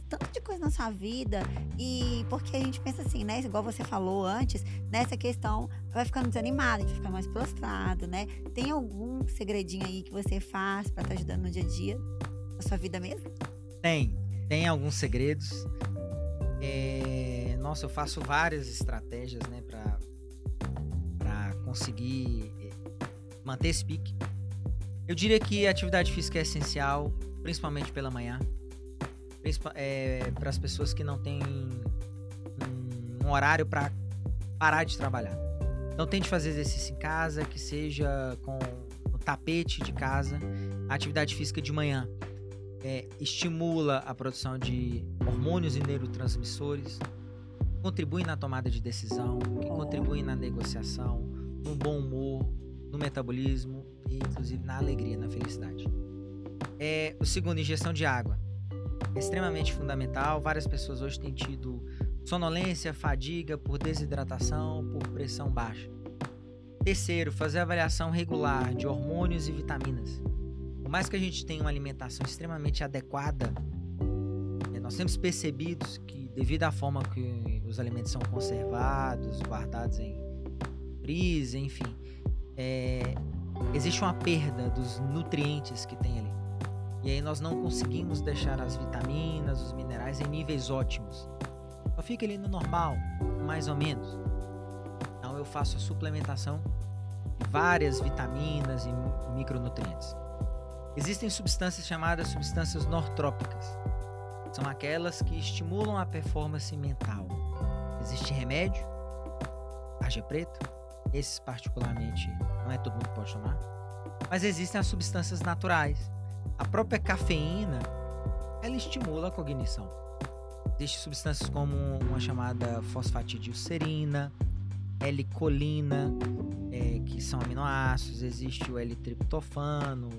tanto de coisa na sua vida e porque a gente pensa assim, né? Igual você falou antes, nessa questão vai ficando desanimado, a gente mais prostrado, né? Tem algum segredinho aí que você faz pra estar ajudando no dia a dia, na sua vida mesmo? Tem, tem alguns segredos. É, nossa, eu faço várias estratégias, né, pra conseguir eh, manter esse pique. Eu diria que a atividade física é essencial, principalmente pela manhã. para as pessoas que não têm um, um horário para parar de trabalhar. Então tente fazer exercício em casa, que seja com o tapete de casa, a atividade física de manhã é, estimula a produção de hormônios e neurotransmissores, contribui na tomada de decisão, que contribui na negociação, no bom humor, no metabolismo e inclusive na alegria, na felicidade. É, o segundo, ingestão de água. É extremamente fundamental. Várias pessoas hoje têm tido sonolência, fadiga por desidratação, por pressão baixa. Terceiro, fazer avaliação regular de hormônios e vitaminas. Mais que a gente tenha uma alimentação extremamente adequada, eh, nós temos percebido que, devido à forma que os alimentos são conservados, guardados em freezer, enfim, eh, existe uma perda dos nutrientes que tem ali. E aí nós não conseguimos deixar as vitaminas, os minerais em níveis ótimos. Só fica ali no normal, mais ou menos. Então eu faço a suplementação de várias vitaminas e mi- micronutrientes. Existem substâncias chamadas substâncias nortrópicas. São aquelas que estimulam a performance mental. Existe remédio, tarja preta, esses particularmente não é todo mundo que pode tomar, mas existem as substâncias naturais. A própria cafeína, ela estimula a cognição. Existem substâncias como uma chamada fosfatidilcerina, L-colina, é, que são aminoácidos, existe o L-triptofano,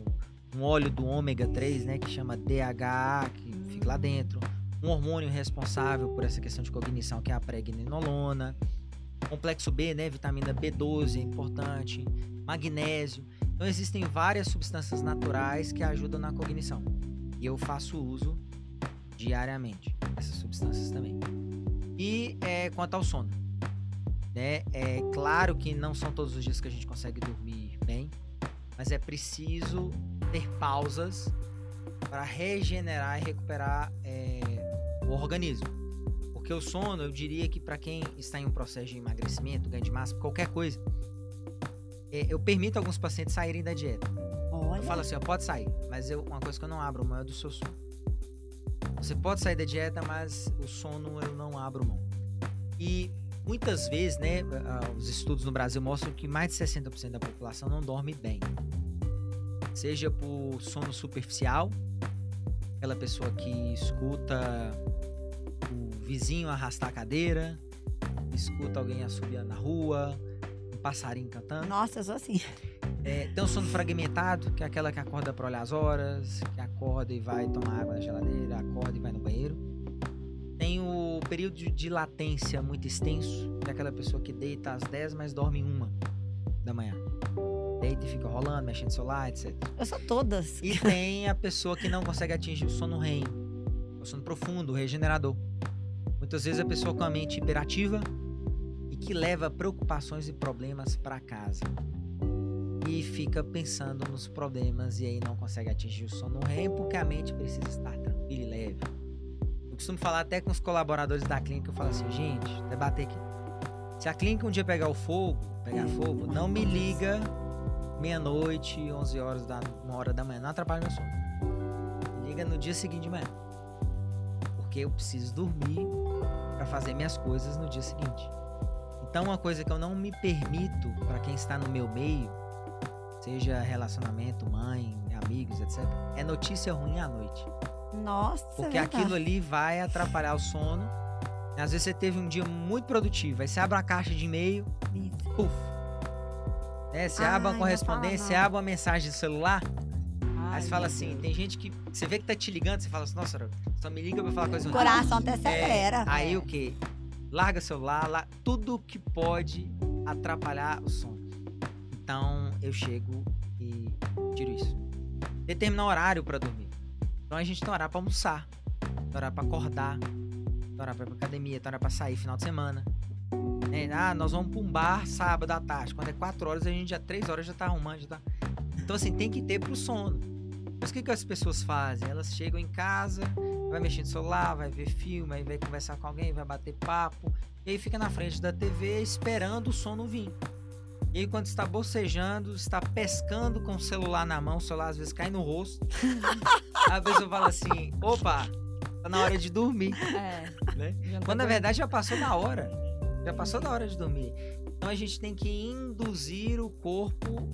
um óleo do ômega 3, né, que chama DHA, que fica lá dentro, um hormônio responsável por essa questão de cognição, que é a pregnenolona, complexo B, né, vitamina B12 é importante, magnésio. Então existem várias substâncias naturais que ajudam na cognição. E eu faço uso diariamente dessas substâncias também. E é, quanto ao sono, né? É claro que não são todos os dias que a gente consegue dormir bem, mas é preciso ter pausas para regenerar e recuperar é, o organismo. Porque o sono, eu diria que para quem está em um processo de emagrecimento, ganho de massa, qualquer coisa, é, eu permito alguns pacientes saírem da dieta. Olha, Eu falo assim, ó, pode sair, mas eu, uma coisa que eu não abro mão é do seu sono. Você pode sair da dieta, mas o sono eu não abro mão. E muitas vezes, né, os estudos no Brasil mostram que mais de 60% da população não dorme bem. Seja por sono superficial, aquela pessoa que escuta o vizinho arrastar a cadeira, escuta alguém assobiando na rua, um passarinho cantando. nossa, eu sou assim. É, tem um sono fragmentado, que é aquela que acorda para olhar as horas, que acorda e vai tomar água na geladeira, acorda e vai no banheiro. Tem o período de- latência muito extenso, que é aquela pessoa que deita às 10, mas dorme uma da manhã. Deita e fica rolando, mexendo no celular, etc. Eu sou todas. E tem a pessoa que não consegue atingir o sono REM, o sono profundo, o regenerador. Muitas vezes a pessoa com a mente hiperativa e que leva preocupações e problemas para casa. E fica pensando nos problemas e aí não consegue atingir o sono REM porque a mente precisa estar tranquila e leve. Eu costumo falar até com os colaboradores da clínica, eu falo assim, gente, debater aqui. Se a clínica um dia pegar o fogo, pegar fogo, não me liga meia-noite, 11 horas da uma hora da manhã, não atrapalha meu sono. Me liga no dia seguinte de manhã. Porque eu preciso dormir para fazer minhas coisas no dia seguinte. Então, uma coisa que eu não me permito para quem está no meu meio, seja relacionamento, mãe, amigos, etc, é notícia ruim à noite. Nossa, Porque é aquilo ali vai atrapalhar o sono. Às vezes você teve um dia muito produtivo, aí você abre uma caixa de e-mail, verdade. puf. É, você Ai, abre uma correspondência, você abre uma mensagem de celular, Ai, aí você fala assim, Deus. tem gente que. Você vê que tá te ligando, você fala assim, nossa, só me liga pra falar coisa O coração até É, acelera. aí o que? Larga celular, la- tudo que pode atrapalhar o sono. Então eu chego e tiro isso. Determinar horário pra dormir. Então a gente tem horário pra almoçar, tem horário pra acordar, tem horário pra ir pra academia, tem horário pra sair final de semana. Né? Ah, nós vamos pra um bar sábado à tarde. Quando é 4 horas, a gente já 3 horas já tá arrumando, já tá. Então, assim, tem que ter pro sono. Mas o que, que as pessoas fazem? Elas chegam em casa, vai mexer no celular, vai ver filme, aí vai conversar com alguém, vai bater papo. E aí fica na frente da TV esperando o sono vir. E aí quando está bocejando, está pescando com o celular na mão, o celular às vezes cai no rosto. a pessoa fala assim, opa, tá na hora de dormir. É, Né? não Quando na tá verdade já passou da hora. Já passou da hora de dormir. Então a gente tem que induzir o corpo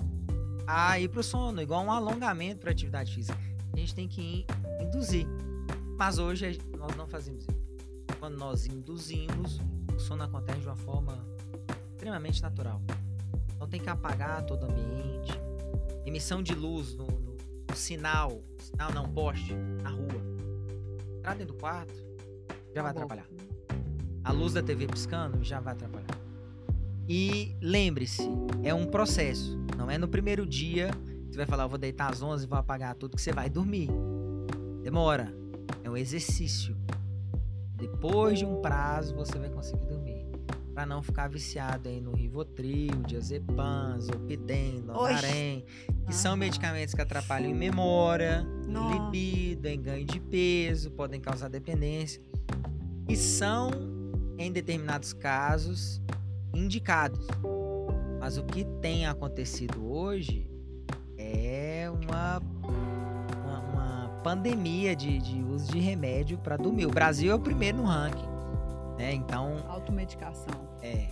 a ir pro sono, igual um alongamento para atividade física. A gente tem que in- induzir. Mas hoje nós não fazemos isso. Quando nós induzimos, o sono acontece de uma forma extremamente natural. Então tem que apagar todo o ambiente. Emissão de luz no, no- no sinal, sinal não, poste, na rua. Entrar dentro do quarto, já vai Acabou. atrapalhar. A luz da TV piscando já vai atrapalhar. E lembre-se, é um processo. Não é no primeiro dia que você vai falar, eu vou deitar às 11 e vou apagar tudo que você vai dormir. Demora. É um exercício. Depois de um prazo você vai conseguir dormir. Pra não ficar viciado aí no Rivotril, Diazepam, Zolpidem, Donarém, que são Aham. medicamentos que atrapalham em memória, em libido, em ganho de peso, podem causar dependência. E são, em determinados casos, indicados. Mas o que tem acontecido hoje é uma, uma, uma pandemia de, de uso de remédio para dormir. O Brasil é o primeiro no ranking. Né? Então, Automedicação. é.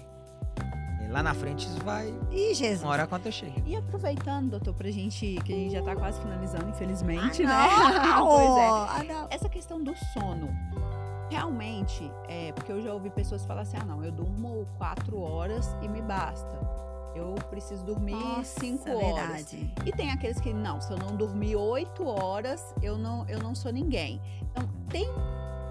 é, Lá na frente isso vai. Ih, Jesus. Uma hora a conta chega. E aproveitando, doutor, pra gente, que a gente já tá quase finalizando, infelizmente, né? Ah, não! pois é. Ah, não. Essa questão do sono, realmente, é, porque eu já ouvi pessoas falar assim, ah não, eu durmo quatro horas e me basta. Eu preciso dormir Nossa, cinco é horas. verdade. E tem aqueles que, não, se eu não dormir oito horas, eu não, eu não sou ninguém. Então, tem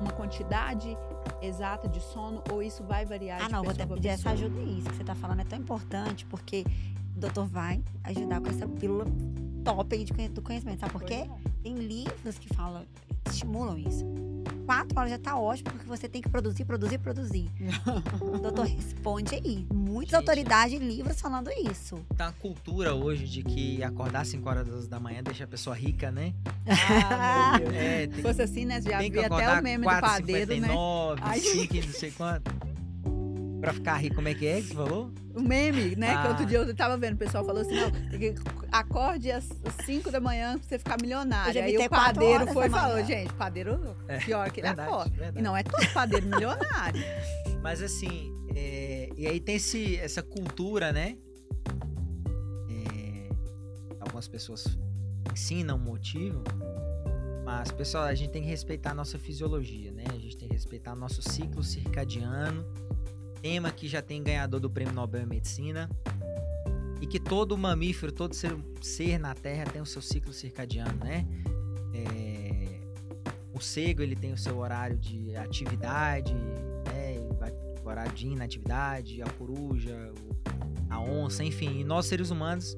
uma quantidade exata de sono ou isso vai variar Ah, não, vou até pedir essa ajuda nisso que você tá falando. É tão importante, porque o doutor vai ajudar com essa pílula top aí do conhecimento. Sabe por quê? é. Tem livros que falam, estimulam isso. Quatro horas já tá ótimo, porque você tem que produzir, produzir, produzir. O doutor responde aí. Muitas Gente. autoridades e livros falando isso. Tá uma cultura hoje de que acordar às 5 horas da manhã deixa a pessoa rica, né? Ah, meu Deus. É, Se tem, fosse assim, né? Já vi até o meme do padeiro, né? 4h59, Ai. 5 e não sei quanto. Pra ficar rico, como é que é que você falou? O meme, né? Que Ah. outro dia eu tava vendo, o pessoal falou assim: não, que acorde às 5 da manhã pra você ficar milionário. Aí o padeiro foi e falou: gente, padeiro É, pior que ele verdade, acorda. verdade. E não é todo padeiro milionário. Mas assim, é, e aí tem esse, essa cultura, né? É, algumas pessoas ensinam o motivo, mas pessoal, a gente tem que respeitar a nossa fisiologia, né? A gente tem que respeitar o nosso ciclo circadiano, tema que já tem ganhador do Prêmio Nobel em Medicina, e que todo mamífero, todo ser, ser na Terra tem o seu ciclo circadiano, né? É, o morcego ele tem o seu horário de atividade, né? Horário de inatividade, a coruja, a onça, enfim. E nós seres humanos,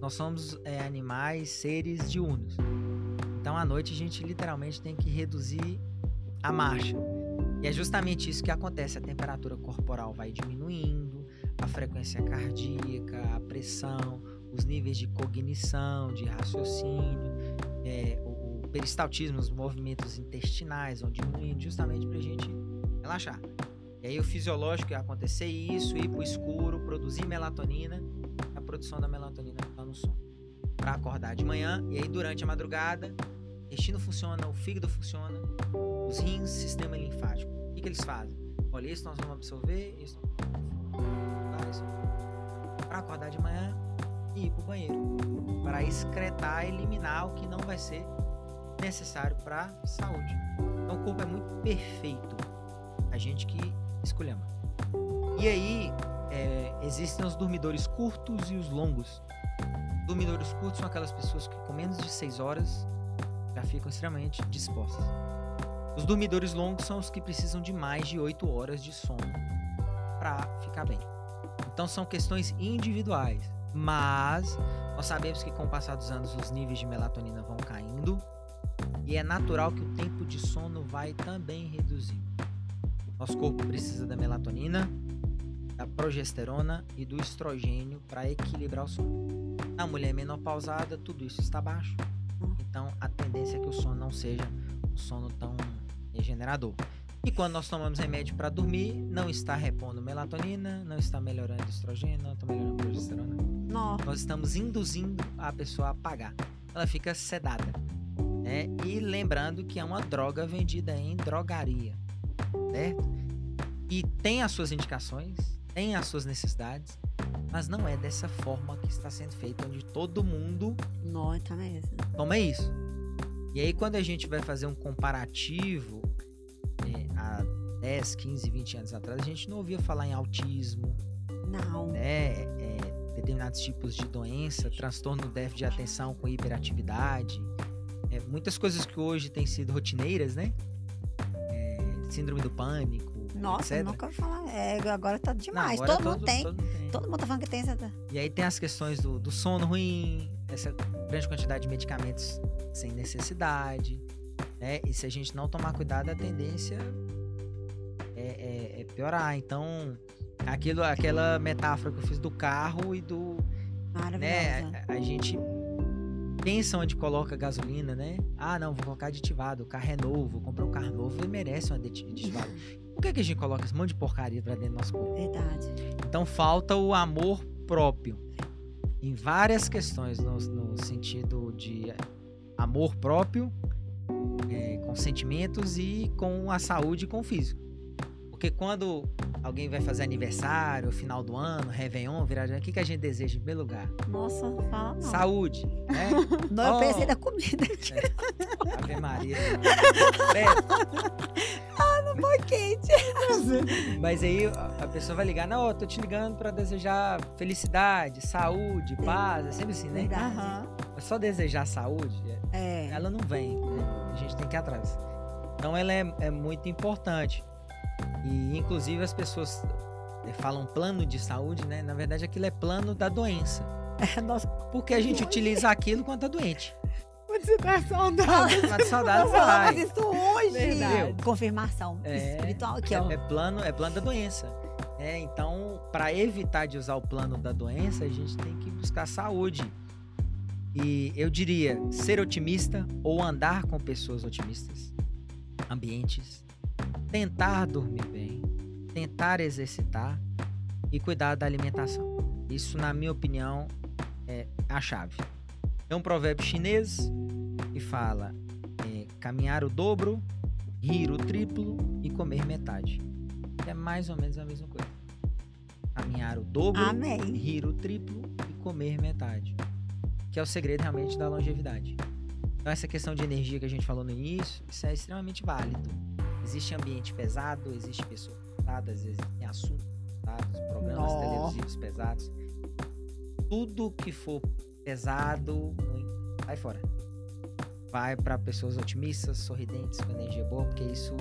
nós somos é, animais, seres diurnos. Então à noite a gente literalmente tem que reduzir a marcha. E é justamente isso que acontece. A temperatura corporal vai diminuindo, a frequência cardíaca, a pressão, os níveis de cognição, de raciocínio, é, o, o peristaltismo, os movimentos intestinais vão diminuindo justamente para a gente relaxar. E aí o fisiológico é acontecer isso, ir pro escuro, produzir melatonina, a produção da melatonina está no sono. Para acordar de manhã, e aí durante a madrugada, o intestino funciona, o fígado funciona, os rins, sistema linfático. O que, que eles fazem? Olha, isso nós vamos absorver, isso nós Para acordar de manhã e ir pro banheiro. Para excretar, eliminar o que não vai ser necessário para saúde. Então o corpo é muito perfeito. A gente que escolhemos. E aí, é, existem os dormidores curtos e os longos. Dormidores curtos são aquelas pessoas que com menos de 6 horas já ficam extremamente dispostas. Os dormidores longos são os que precisam de mais de 8 horas de sono para ficar bem. Então são questões individuais, mas nós sabemos que com o passar dos anos os níveis de melatonina vão caindo e é natural que o tempo de sono vai também reduzindo. Nosso corpo precisa da melatonina, da progesterona e do estrogênio para equilibrar o sono. Na mulher menopausada, tudo isso está baixo. Então, a tendência é que o sono não seja um sono tão regenerador. E quando nós tomamos remédio para dormir, não está repondo melatonina, não está melhorando estrogênio, não está melhorando progesterona. Nossa. Nós estamos induzindo a pessoa a apagar. Ela fica sedada. Né? E lembrando que é uma droga vendida em drogaria certo? E tem as suas indicações, tem as suas necessidades, mas não é dessa forma que está sendo feito, onde todo mundo não, tá mesmo. toma isso. E aí, quando a gente vai fazer um comparativo é, há 10, 15, 20 anos atrás, a gente não ouvia falar em autismo. Não. Né? É, determinados tipos de doença, transtorno déficit de atenção com hiperatividade. É, muitas coisas que hoje têm sido rotineiras, né? síndrome do pânico. Nossa, etc. nunca falar. É, agora tá demais. Não, agora todo, mundo tem. Todo mundo tem. Todo mundo tá falando que tem essa. E aí tem as questões do, do sono ruim, essa grande quantidade de medicamentos sem necessidade. Né? E se a gente não tomar cuidado, a tendência é, é, é piorar. Então, aquilo, aquela metáfora que eu fiz do carro e do. Né, a, a gente pensa onde coloca gasolina, né? Ah, não, vou colocar aditivado, o carro é novo, vou comprar um carro novo, ele merece um aditivado. Por que, que a gente coloca esse monte de porcaria pra dentro do nosso corpo? Verdade. Então falta o amor próprio. Em várias questões, no, no sentido de amor próprio, é, com sentimentos e com a saúde e com o físico. Porque quando alguém vai fazer aniversário, final do ano, Réveillon, virada, o que, que a gente deseja em primeiro lugar? Nossa, fala não. Saúde, né? Não, eu pensei na comida. É. Ave Maria. ah, não foi quente. Mas aí a pessoa vai ligar, não, eu tô te ligando pra desejar felicidade, saúde, paz, é sempre assim, né? Verdade. É só desejar saúde, É. ela não vem, né? A gente tem que ir atrás. Então ela é, é muito importante. E inclusive as pessoas eh, falam plano de saúde, né? Na verdade, aquilo é plano da doença. É, nossa, Porque a gente utiliza aquilo quando tá doente. Quando você tá saudável. Tá saudável, Nós você vai. falamos isso hoje. Verdade. Confirmação É, espiritual aqui, ó. É, é plano, é plano da doença. É, então, para evitar de usar o plano da doença, a gente tem que buscar saúde. E eu diria ser otimista ou andar com pessoas otimistas, ambientes, tentar dormir bem, tentar exercitar e cuidar da alimentação. Isso, na minha opinião, é a chave. É um provérbio chinês que fala é, caminhar o dobro, rir o triplo e comer metade. É mais ou menos a mesma coisa. Caminhar o dobro, Amém. rir o triplo e comer metade. Que é o segredo realmente da longevidade. Então, essa questão de energia que a gente falou no início, isso é extremamente válido. Existe ambiente pesado, existe pessoas pesadas, existem assuntos pesados, programas Nó. televisivos pesados. Tudo que for pesado, vai fora. Vai para pessoas otimistas, sorridentes, com energia boa, porque isso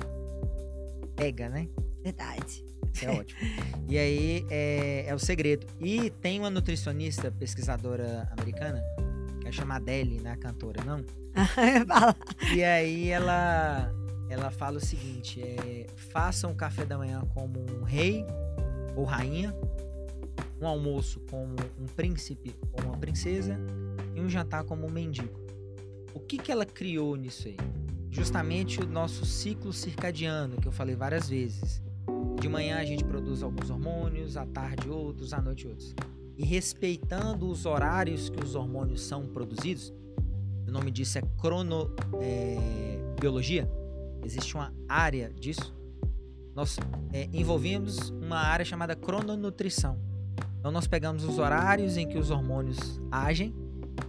pega, né? Verdade. Isso é ótimo. E aí é, é o segredo. E tem uma nutricionista, pesquisadora americana, que é chamada Adele, né? A cantora, não? E aí ela ela fala o seguinte: é, faça um café da manhã como um rei ou rainha um almoço como um príncipe ou uma princesa e um jantar como um mendigo. O que, que ela criou nisso aí? Justamente o nosso ciclo circadiano, que eu falei várias vezes. De manhã a gente produz alguns hormônios, à tarde outros, à noite outros. E respeitando os horários que os hormônios são produzidos, o nome disso é cronobiologia, é, existe uma área disso. Nós é, envolvemos uma área chamada crononutrição. Então nós pegamos os horários em que os hormônios agem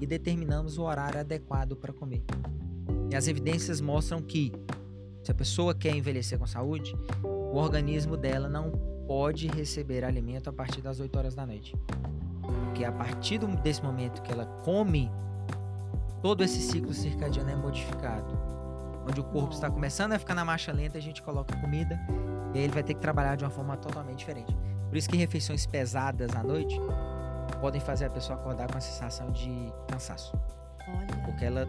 e determinamos o horário adequado para comer. E as evidências mostram que se a pessoa quer envelhecer com saúde, o organismo dela não pode receber alimento a partir das 8 horas da noite. Porque a partir desse momento que ela come, todo esse ciclo circadiano é modificado. Onde o corpo está começando a ficar na marcha lenta, a gente coloca comida e aí ele vai ter que trabalhar de uma forma totalmente diferente. Por isso que refeições pesadas à noite podem fazer a pessoa acordar com a sensação de cansaço. Olha. Porque ela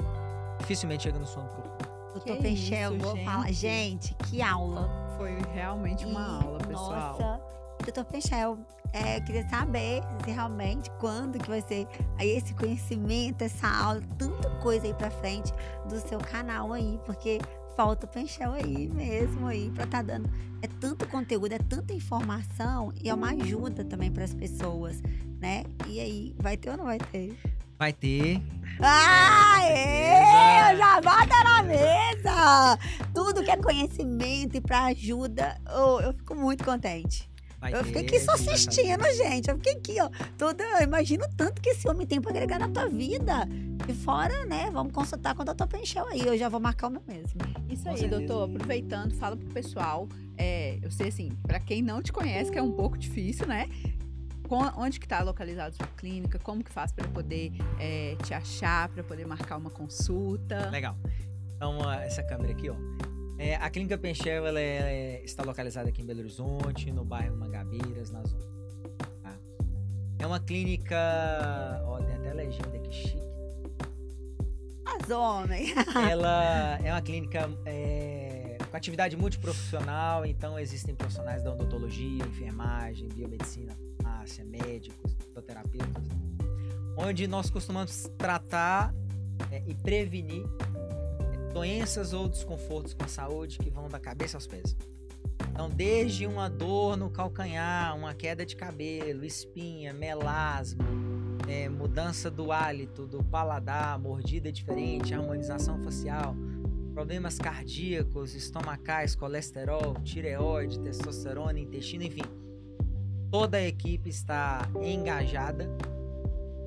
dificilmente chega no sono profundo. Doutor Pechel, vou gente. falar. Gente, que aula. Foi realmente uma e, aula, pessoal. Nossa. Doutor Pechel, é, eu queria saber se realmente quando que vai ser aí esse conhecimento, essa aula, tanta coisa aí pra frente do seu canal aí, porque falta o Penchel aí mesmo aí para estar tá dando. É tanto conteúdo, é tanta informação e é uma ajuda também para as pessoas, né? E aí, vai ter ou não vai ter? Vai ter. Ah, é! Já bota na mesa! Tudo que é conhecimento e para ajuda, oh, eu fico muito contente. Vai eu fiquei aqui só assistindo, gente. Eu fiquei aqui, ó. Toda, eu imagino tanto que esse homem tem pra agregar na tua vida. E fora, né? Vamos consultar com o doutor Penchel aí. Eu já vou marcar o meu mesmo. Isso aí, doutor. Aproveitando, fala pro pessoal. É, eu sei assim, para quem não te conhece, que é um pouco difícil, né? onde que está localizada sua clínica, como que faz para poder é, te achar, para poder marcar uma consulta. Legal. Então, essa câmera aqui, ó. É, a Clínica Penchel ela é, está localizada aqui em Belo Horizonte, no bairro Mangabeiras, na zona. Tá? É uma clínica. Ó, tem até legenda aqui chique. As homens! ela é uma clínica é, com atividade multiprofissional, então existem profissionais da odontologia, enfermagem, biomedicina, farmácia, médicos, fisioterapeutas, onde nós costumamos tratar é, e prevenir doenças ou desconfortos com a saúde que vão da cabeça aos pés. Então, desde uma dor no calcanhar, uma queda de cabelo, espinha, melasma, é, mudança do hálito, do paladar, mordida diferente, harmonização facial, problemas cardíacos, estomacais, colesterol, tireoide, testosterona, intestino, enfim. Toda a equipe está engajada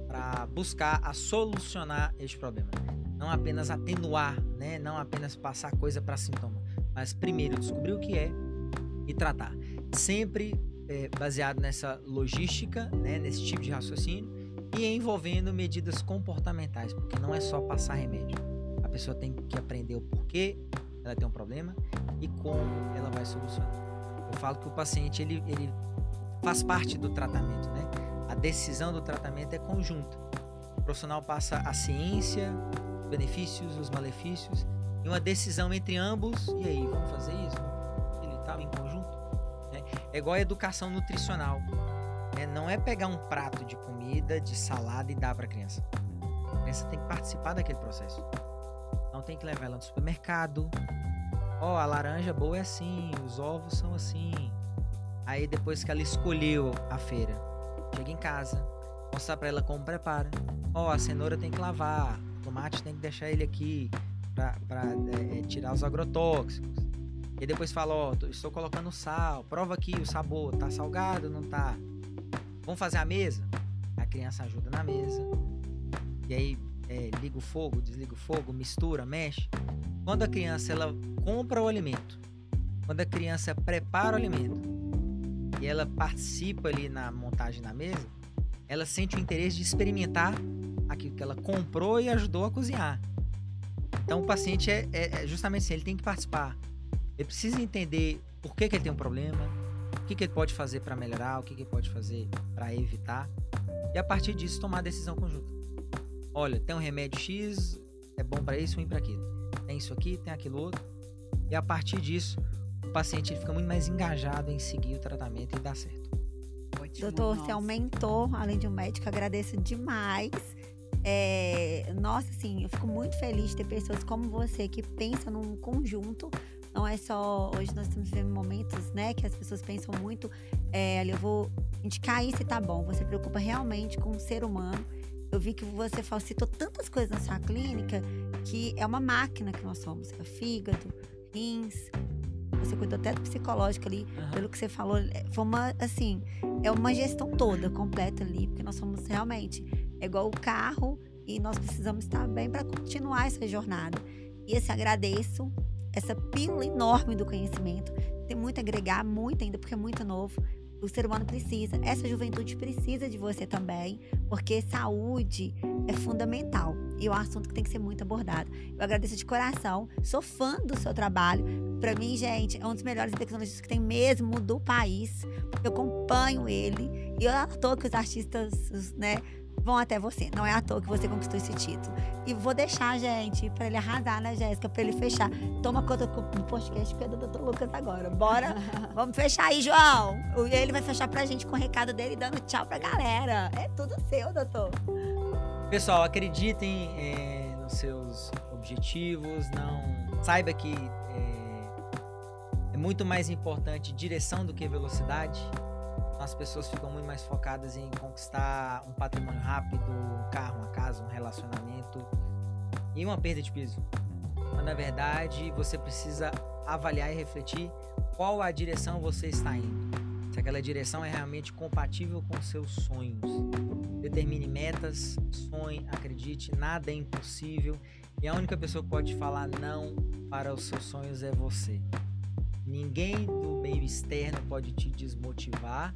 para buscar a solucionar este problema não apenas atenuar, né? não apenas passar coisa para sintoma, mas primeiro descobrir o que é e tratar. Sempre é, baseado nessa logística, né? nesse tipo de raciocínio e envolvendo medidas comportamentais, porque não é só passar remédio. A pessoa tem que aprender o porquê ela tem um problema e como ela vai solucionar. Eu falo que o paciente ele, ele faz parte do tratamento, né? A decisão do tratamento é conjunta. O profissional passa a ciência, benefícios, os malefícios, e uma decisão entre ambos. E aí, vamos fazer isso? Ele tal, em conjunto? Né? É igual a educação nutricional. Né? Não é pegar um prato de comida, de salada e dar para a criança. A criança tem que participar daquele processo. Não tem que levar ela no supermercado. Ó, oh, a laranja boa é assim, os ovos são assim. Aí depois que ela escolheu a feira, chega em casa, mostrar para ela como prepara. Ó, oh, a cenoura tem que lavar, tomate tem que deixar ele aqui para é, tirar os agrotóxicos. E depois fala, ó, oh, estou colocando sal, prova aqui o sabor, tá salgado, não tá? Vamos fazer a mesa? A criança ajuda na mesa. E aí é, liga o fogo, desliga o fogo, mistura, mexe. Quando a criança ela compra o alimento, quando a criança prepara o alimento e ela participa ali na montagem da mesa, ela sente o interesse de experimentar aquilo que ela comprou e ajudou a cozinhar. Então o paciente é, é, é justamente assim, ele tem que participar. Ele precisa entender por que, que ele tem um problema, o que, que ele pode fazer para melhorar, o que, que ele pode fazer para evitar. E a partir disso tomar a decisão conjunta. Olha, tem um remédio X, é bom para isso, ruim para aquilo. Tem isso aqui, tem aquilo outro. E a partir disso, o paciente ele fica muito mais engajado em seguir o tratamento e dar certo. ótimo. Doutor, você é um nossa. mentor, além de um médico, agradeço demais. É, nossa, assim, eu fico muito feliz de ter pessoas como você que pensam num conjunto. Não é só. Hoje nós estamos vivendo momentos, né, que as pessoas pensam muito. É, ali, eu vou indicar isso e tá bom. Você preocupa realmente com o ser humano. Eu vi que você fal- citou tantas coisas na sua clínica que é uma máquina que nós somos. É fígado, rins. Você cuidou até do psicológico ali Aham. pelo que você falou, é, foi uma, assim, é uma gestão toda, completa ali, porque nós somos realmente, é igual o carro e nós precisamos estar bem para continuar essa jornada. E esse agradeço, essa pílula enorme do conhecimento, tem muito a agregar, muito ainda, porque é muito novo. O ser humano precisa, essa juventude precisa de você também, porque saúde é fundamental e é um assunto que tem que ser muito abordado. Eu agradeço de coração, sou fã do seu trabalho. Pra mim, gente, é um dos melhores tecnologistas que tem mesmo do país. Eu acompanho ele. E eu à toa que os artistas, né, vão até você. Não é à toa que você conquistou esse título. E vou deixar, gente, pra ele arrasar, né, Jéssica? Pra ele fechar. Toma conta do podcast, porque é do Dr. Lucas agora. Bora? Vamos fechar aí, João. Ele vai fechar pra gente com o recado dele, dando tchau pra galera. É tudo seu, doutor. Pessoal, acreditem é, nos seus objetivos, não saiba que é, é muito mais importante direção do que velocidade. As pessoas ficam muito mais focadas em conquistar um patrimônio rápido, um carro, uma casa, um relacionamento e uma perda de piso. Mas, na verdade, você precisa avaliar e refletir qual a direção você está indo. Se aquela direção é realmente compatível com seus sonhos. Determine metas, sonhe, acredite, nada é impossível. E a única pessoa que pode falar não para os seus sonhos é você. Ninguém do meio externo pode te desmotivar,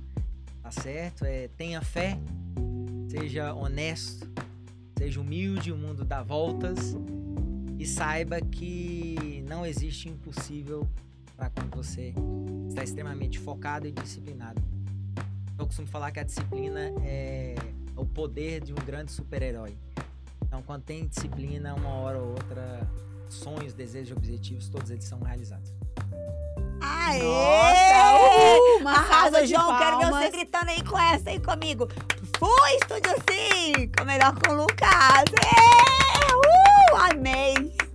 tá certo? É, tenha fé, seja honesto, seja humilde, o mundo dá voltas e saiba que não existe impossível para quando você está extremamente focado e disciplinado. Eu costumo falar que a disciplina é o poder de um grande super-herói. Então, quando tem disciplina, uma hora ou outra, sonhos, desejos, objetivos, todos eles são realizados. Aê! Nossa, uma Arrasa, João. Quero ver você gritando aí com essa aí comigo. Fui, Estúdio 5! Melhor com o Lucas. É! Uh, amei!